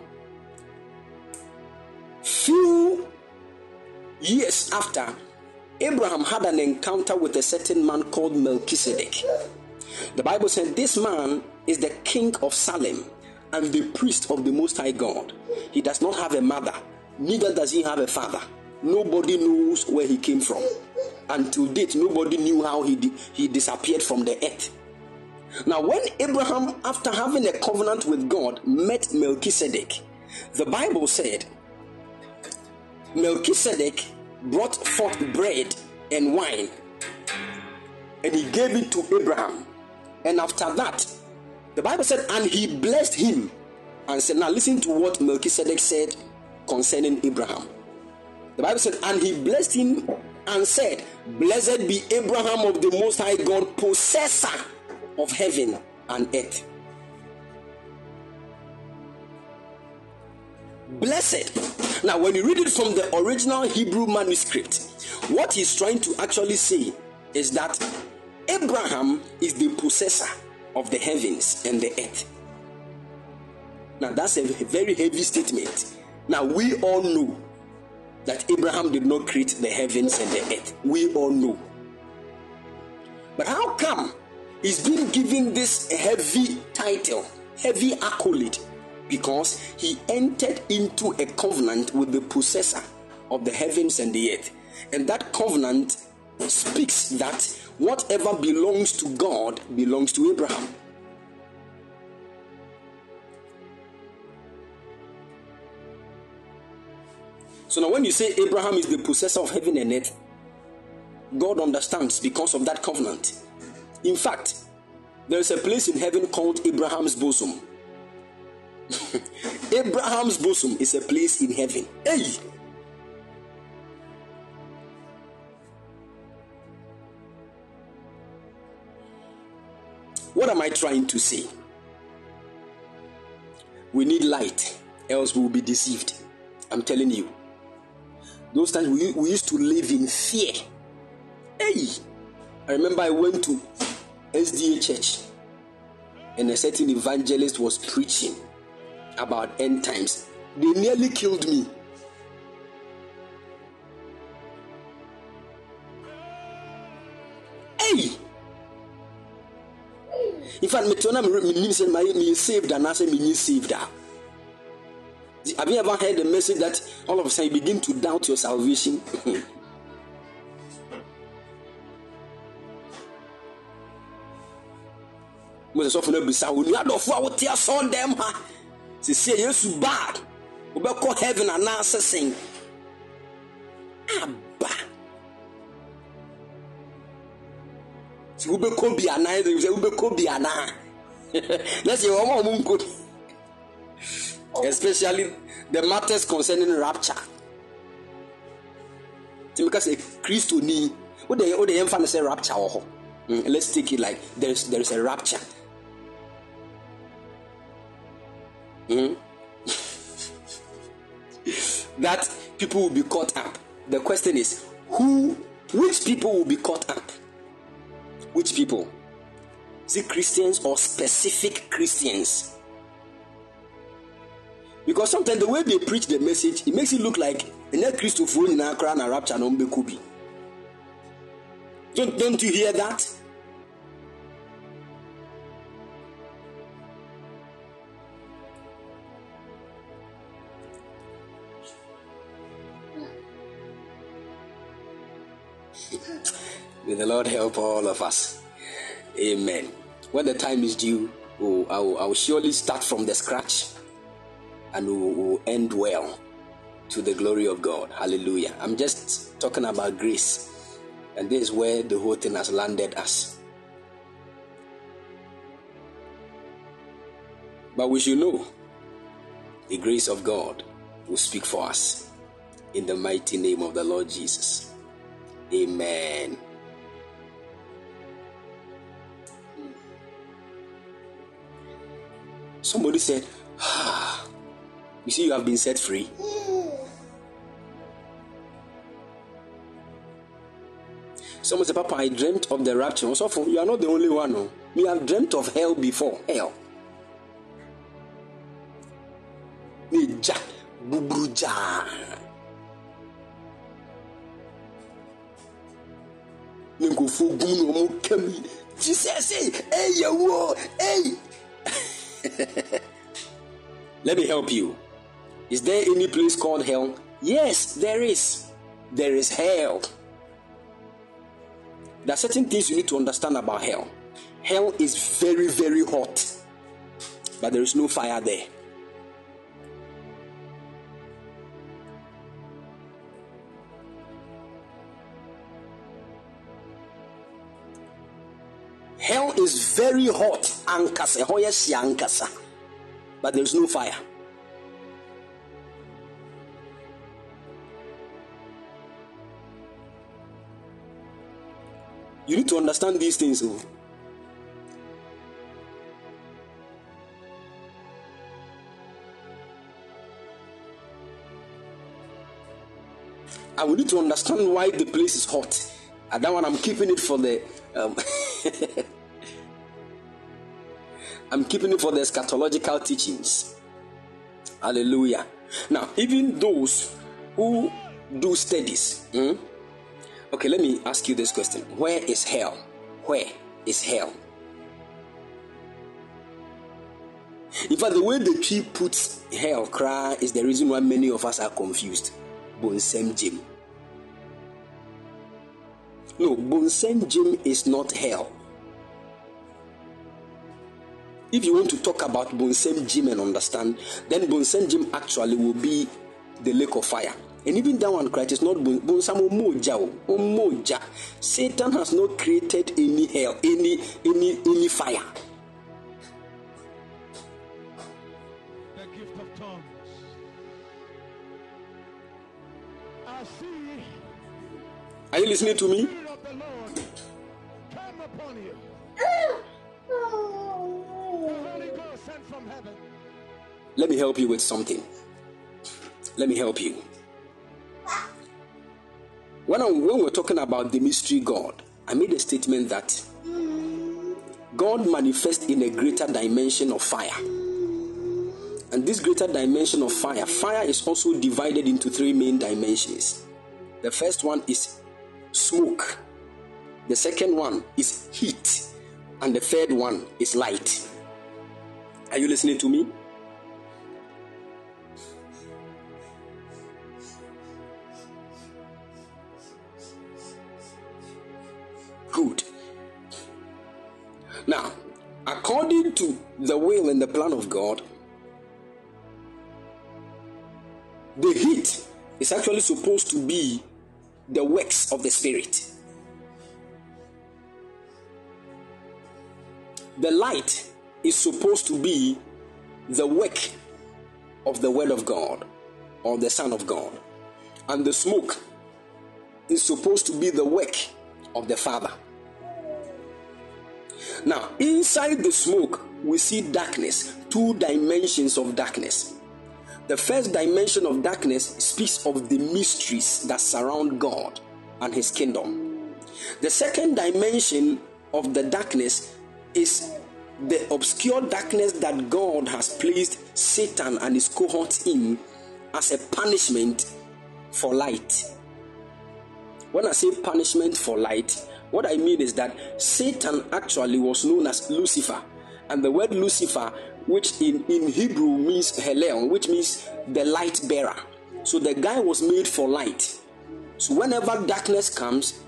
few years after, Abraham had an encounter with a certain man called Melchizedek. The Bible said this man is the king of Salem and the priest of the Most High God. He does not have a mother, neither does he have a father. Nobody knows where he came from until date, nobody knew how he, di- he disappeared from the earth. Now, when Abraham, after having a covenant with God, met Melchizedek, the Bible said Melchizedek brought forth bread and wine and he gave it to Abraham. And after that, the Bible said, and he blessed him and said, Now listen to what Melchizedek said concerning Abraham. The Bible said, and he blessed him and said, Blessed be Abraham of the Most High God, possessor of heaven and earth. Blessed. Now, when you read it from the original Hebrew manuscript, what he's trying to actually say is that Abraham is the possessor of the heavens and the earth. Now, that's a very heavy statement. Now, we all know that Abraham did not create the heavens and the earth. We all know. But how come he's been given this heavy title, heavy accolade? Because he entered into a covenant with the possessor of the heavens and the earth. And that covenant speaks that whatever belongs to God belongs to Abraham. So now, when you say Abraham is the possessor of heaven and earth, God understands because of that covenant. In fact, there is a place in heaven called Abraham's bosom. Abraham's bosom is a place in heaven. Hey! What am I trying to say? We need light, else we will be deceived. I'm telling you. Those times we, we used to live in fear. Hey, I remember I went to SDA church and a certain evangelist was preaching about end times. They nearly killed me. Hey! In fact, me tell me saved and I say me saved. Have you ever heard the message that all of a sudden you begin to doubt your salvation? mose sɔfo no bisa wo nuadɔfo a wote asɔn dɛm ha sesie yesu baa wobɛkɔ heaven anaasɛ sen aba sɛ wobɛkɔ bi anaa sɛ wobɛkɔ bi anaa na sɛ wɔma ɔmo nkɔ especially the matters concerning rapture nti meka sɛ kristoni wode wode yɛmfa no sɛ rapture wɔ hɔ Mm, let's take it like there's there is a rapture Mm. that people will be caught up. The question is, who, which people will be caught up? Which people? Is it Christians or specific Christians? Because sometimes the way they preach the message, it makes it look like a net Christopher in Accra and rapture no Kubi. Don't, don't you hear that? May the Lord help all of us. Amen. When the time is due, oh, I, will, I will surely start from the scratch and will, will end well to the glory of God. Hallelujah. I'm just talking about grace. And this is where the whole thing has landed us. But we should know the grace of God will speak for us in the mighty name of the Lord Jesus. Amen. Somebody said, ah, You see, you have been set free. Someone said, Papa, I dreamt of the rapture. So you are not the only one. Oh. No. Me, have dreamt of hell before. Hell. Bubruja. Nkurɔfoɔ gun na wɔn ka mi. Jesus, hey, hey, hey. Let me help you. Is there any place called hell? Yes, there is. There is hell. There are certain things you need to understand about hell. Hell is very, very hot, but there is no fire there. Hell is very hot, but there is no fire. You need to understand these things. Oh. I will need to understand why the place is hot. And that one, I'm keeping it for the. Um, I'm keeping it for the eschatological teachings. Hallelujah. Now, even those who do studies, hmm? Okay, let me ask you this question Where is hell? Where is hell? In fact, the way the tree puts hell cry is the reason why many of us are confused. Bonsem Jim. No, Bonsem Jim is not hell. If you want to talk about Bonsem Jim and understand, then Bonsem Jim actually will be the lake of fire. And even that one Christ is not Bonsam Moja. Satan has not created any hell, any any any fire. The gift of tongues. I see Are you listening to me? the Spirit of the Lord come upon you. The Holy Ghost sent from heaven. Let me help you with something. Let me help you. When, I, when we're talking about the mystery God, I made a statement that God manifests in a greater dimension of fire. And this greater dimension of fire, fire is also divided into three main dimensions. The first one is smoke, the second one is heat, and the third one is light. Are you listening to me? good. Now, according to the will and the plan of God, the heat is actually supposed to be the works of the Spirit. The light is supposed to be the work of the Word of God or the Son of God. And the smoke is supposed to be the work of the Father. Now, inside the smoke, we see darkness, two dimensions of darkness. The first dimension of darkness speaks of the mysteries that surround God and His kingdom. The second dimension of the darkness is the obscure darkness that God has placed Satan and his cohorts in as a punishment for light. When I say punishment for light, what I mean is that Satan actually was known as Lucifer, and the word Lucifer, which in, in Hebrew means Hellel, which means the light bearer. So the guy was made for light. So whenever darkness comes,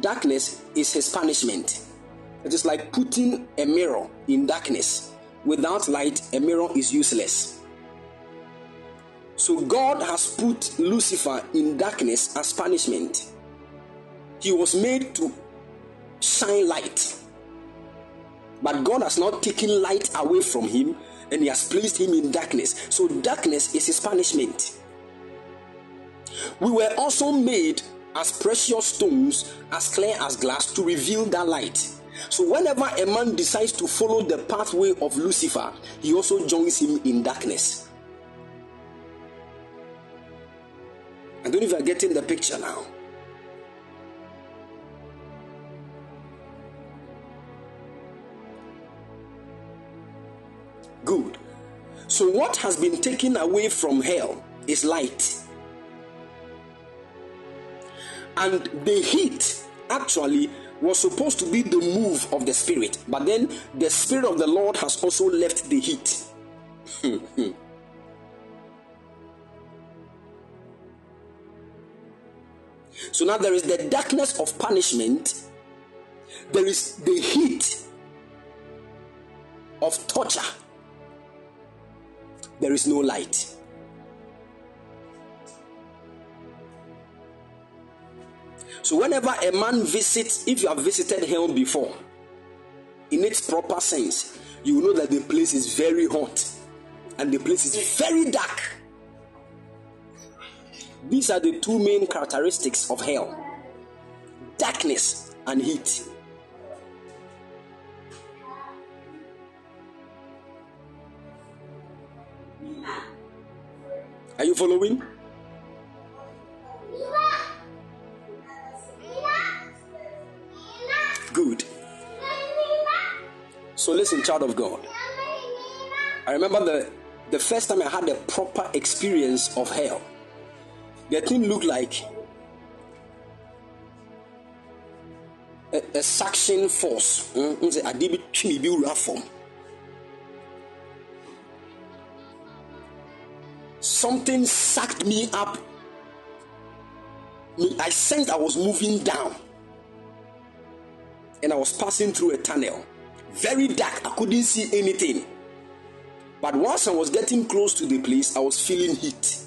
darkness is his punishment. It is like putting a mirror in darkness. Without light, a mirror is useless. So God has put Lucifer in darkness as punishment. He was made to shine light. But God has not taken light away from him and he has placed him in darkness. So darkness is his punishment. We were also made as precious stones, as clear as glass, to reveal that light. So, whenever a man decides to follow the pathway of Lucifer, he also joins him in darkness. I don't know if you're getting the picture now. Good. So, what has been taken away from hell is light. And the heat actually was supposed to be the move of the Spirit, but then the Spirit of the Lord has also left the heat. so now there is the darkness of punishment, there is the heat of torture, there is no light. So, whenever a man visits, if you have visited hell before, in its proper sense, you know that the place is very hot and the place is very dark. These are the two main characteristics of hell darkness and heat. Are you following? Good. So listen, child of God. I remember the the first time I had a proper experience of hell. The thing looked like a, a suction force. Mm, Something sucked me up. I sensed I was moving down and I was passing through a tunnel. Very dark, I couldn't see anything. But once I was getting close to the place, I was feeling heat.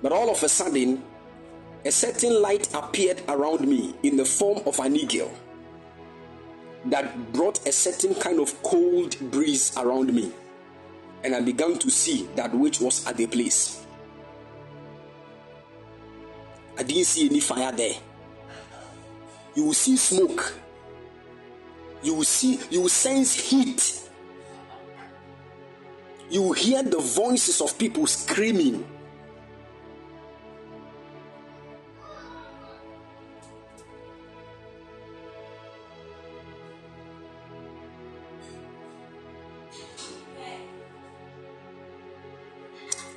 But all of a sudden, a certain light appeared around me in the form of an eagle that brought a certain kind of cold breeze around me. And I began to see that which was at the place. I didn't see any fire there. You will see smoke. You will see you will sense heat. You will hear the voices of people screaming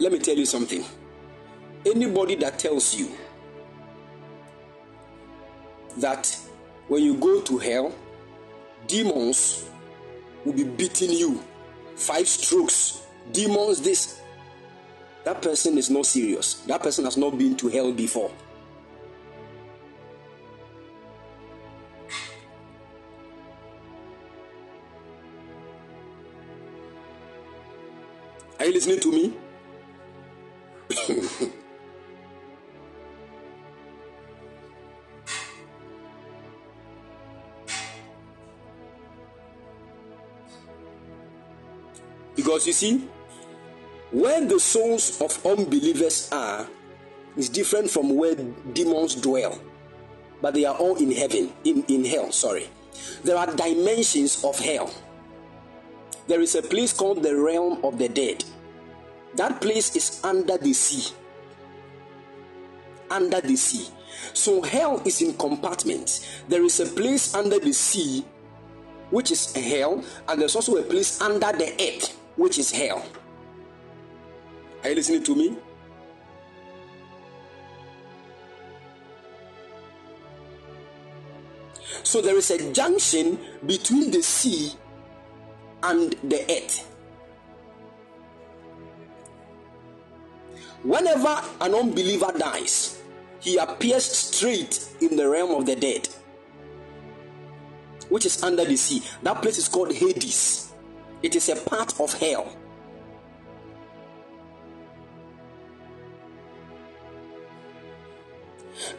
Let me tell you something. Anybody that tells you that when you go to hell, demons will be beating you, five strokes, demons this, that person is not serious. That person has not been to hell before. Are you listening to me? because you see, where the souls of unbelievers are is different from where demons dwell, but they are all in heaven, in, in hell, sorry. There are dimensions of hell. There is a place called the realm of the dead. That place is under the sea. Under the sea. So hell is in compartments. There is a place under the sea, which is hell, and there's also a place under the earth, which is hell. Are you listening to me? So there is a junction between the sea and the earth. Whenever an unbeliever dies, he appears straight in the realm of the dead, which is under the sea. That place is called Hades. It is a part of hell.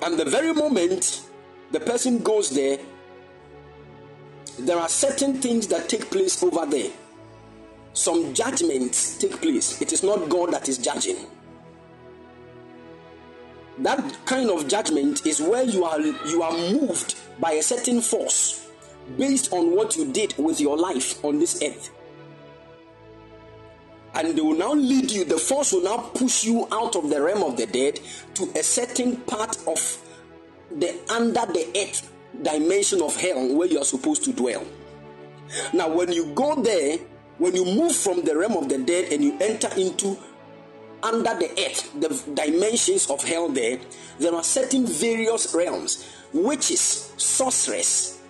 And the very moment the person goes there, there are certain things that take place over there. Some judgments take place. It is not God that is judging. That kind of judgment is where you are you are moved by a certain force based on what you did with your life on this earth. And they will now lead you, the force will now push you out of the realm of the dead to a certain part of the under the earth dimension of hell where you are supposed to dwell. Now, when you go there, when you move from the realm of the dead and you enter into under the earth, the dimensions of hell there, there are certain various realms, witches, sorcerers,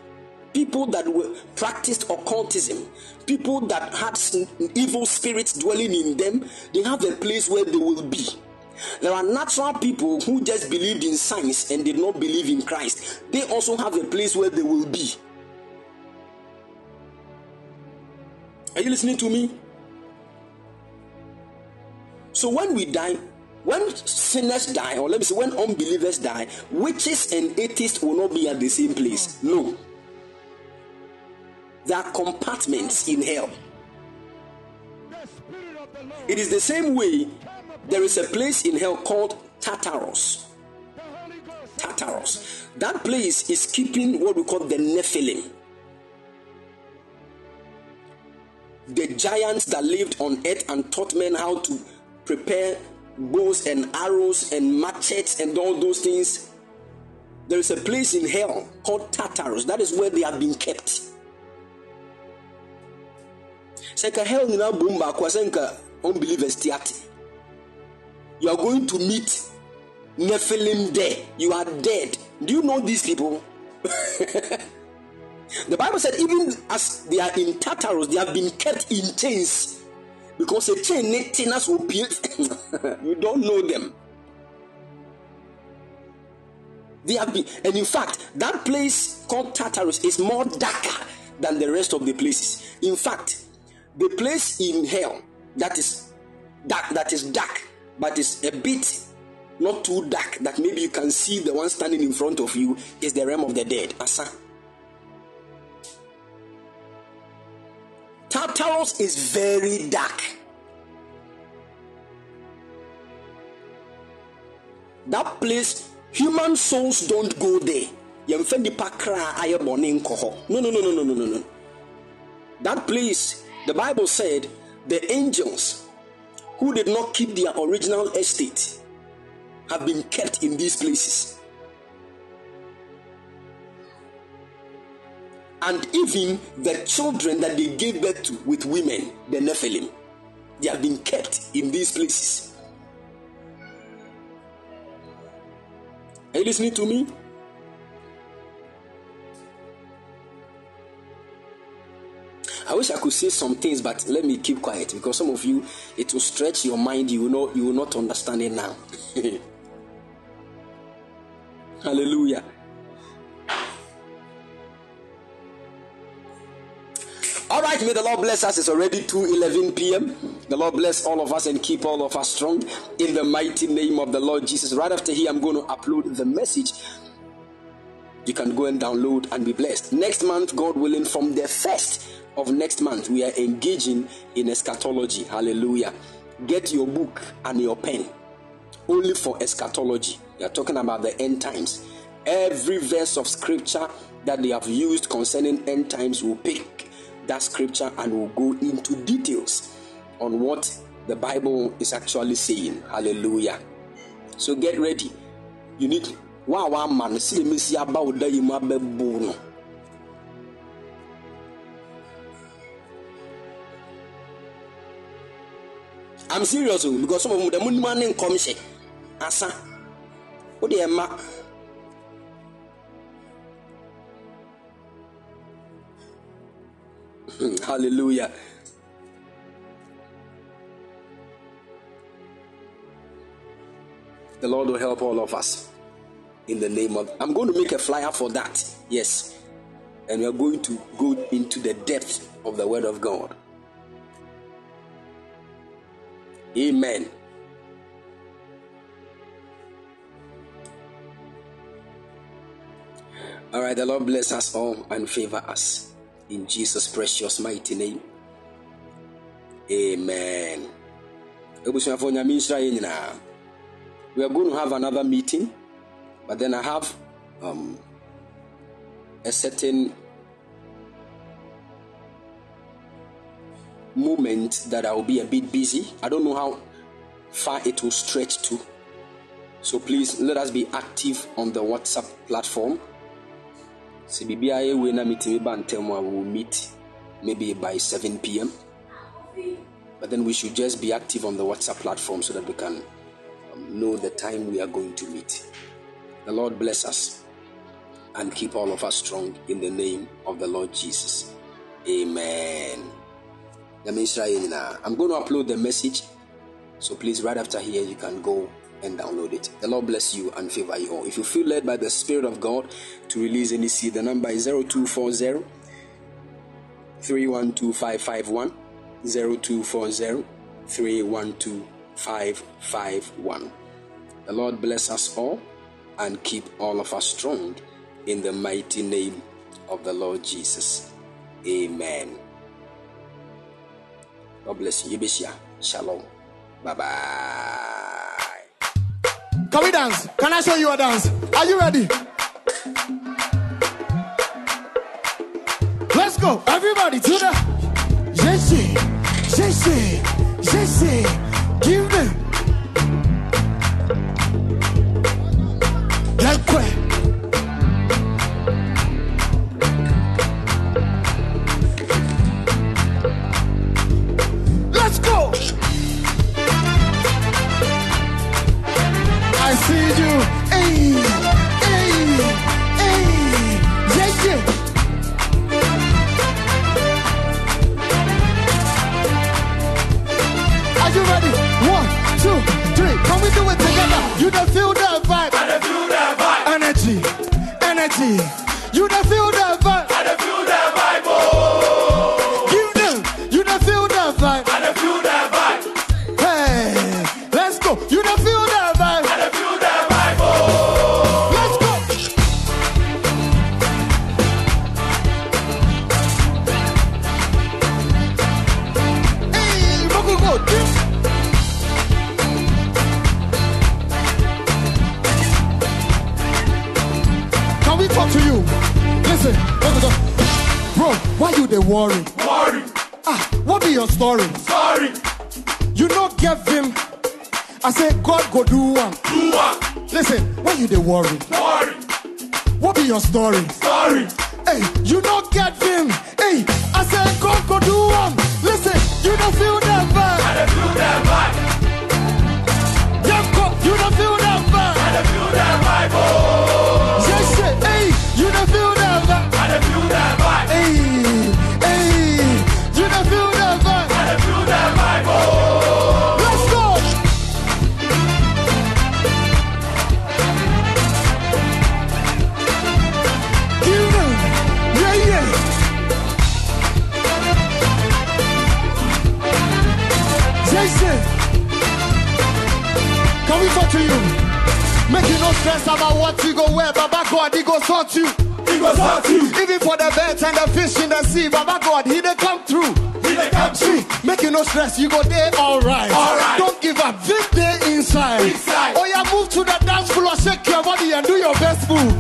people that were practiced occultism, people that had evil spirits dwelling in them, they have a place where they will be. There are natural people who just believed in science and did not believe in Christ. They also have a place where they will be. Are you listening to me? So when we die, when sinners die, or let me say, when unbelievers die, witches and atheists will not be at the same place. No. There are compartments in hell. It is the same way there is a place in hell called Tartarus. Tartarus. That place is keeping what we call the Nephilim. The giants that lived on earth and taught men how to prepare bows and arrows and machetes and all those things. There is a place in hell called Tartarus. That is where they have been kept. Sɛ hell bom baako sɛ unbelievers tiate you are going to meet Nephilim there. You are dead. Do you know these people? the Bible said, even as they are in Tartarus, they have been kept in chains because a chain tenants will be. you don't know them. They have been, and in fact, that place called Tartarus is more darker than the rest of the places. In fact, the place in hell that is dark, that is dark, but it's a bit not too dark that maybe you can see the one standing in front of you is the realm of the dead. Asa. Tartarus is very dark. That place, human souls don't go there. yɛmfa nipa kra ayɛ bɔne nkɔ hɔ no no no no no no no that place the bible said the angels who did not keep their original estate have been kept in these places. And even the children that they gave birth to with women, the Nephilim, they have been kept in these places. Are you listening to me? I wish I could say some things, but let me keep quiet because some of you it will stretch your mind. You will not you will not understand it now. Hallelujah. Right, may the Lord bless us. It's already 2 11 p.m. The Lord bless all of us and keep all of us strong in the mighty name of the Lord Jesus. Right after here, I'm going to upload the message. You can go and download and be blessed. Next month, God willing, from the first of next month, we are engaging in eschatology. Hallelujah. Get your book and your pen only for eschatology. We are talking about the end times. Every verse of scripture that they have used concerning end times will pick that scripture and we'll go into details on what the Bible is actually saying. Hallelujah. So get ready. You need wow wow man see me see about you no. I'm serious oh, because some of them the money say asa. What the Hallelujah. The Lord will help all of us in the name of. I'm going to make a flyer for that. Yes. And we are going to go into the depth of the Word of God. Amen. All right, the Lord bless us all and favor us in Jesus' precious mighty name. Amen. We are going to have another meeting, but then I have um, a certain moment that I will be a bit busy. I don't know how far it will stretch to. So please let us be active on the WhatsApp platform. CBBI will meet me will meet maybe by 7 p.m. But then we should just be active on the WhatsApp platform so that we can um, know the time we are going to meet. The Lord bless us and keep all of us strong in the name of the Lord Jesus. Amen. I'm going to upload the message. So please, right after here, you can go and download it. The Lord bless you and favor you all. If you feel led by the Spirit of God to release any seed, the number is 0240 312551. 0240 312551. The Lord bless us all and keep all of us strong in the mighty name of the Lord Jesus. Amen. God bless you. Shalom. Bye bye. Can we dance? Can I show you a dance? Are you ready? Let's go. Everybody to the Jesse, Jesse, Jesse. Give them. Jason, See. dey worry. What be your story? God, he go sort you. He goes hurt you. Even for the birds and the fish in the sea, Baba God, he they come through. He dey come through. make you no stress, you go there alright. Alright. Don't give up, this day inside. Inside. Oh yeah, move to the dance floor, shake your body and do your best move.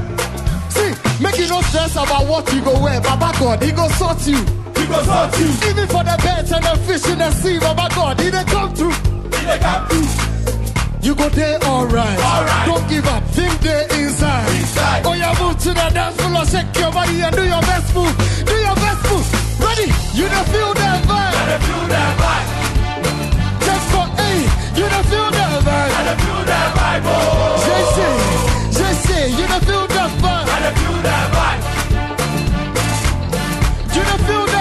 See, make you no stress about what you go wear. Baba God, he go sort you. He goes hurt you. Even for the birds and the fish in the sea, Baba God, he they come through. He dey come through. You go there alright. Alright. Don't give up, think there inside. Inside. Oh yeah, move to the dance floor, shake your body and do your best move. Do your best move. Ready? You don't feel that vibe. And they feel that vibe. Just for A, you don't feel that vibe. And they feel that vibe. Oh. JC, JC, you don't feel that vibe. And they feel that vibe. You don't feel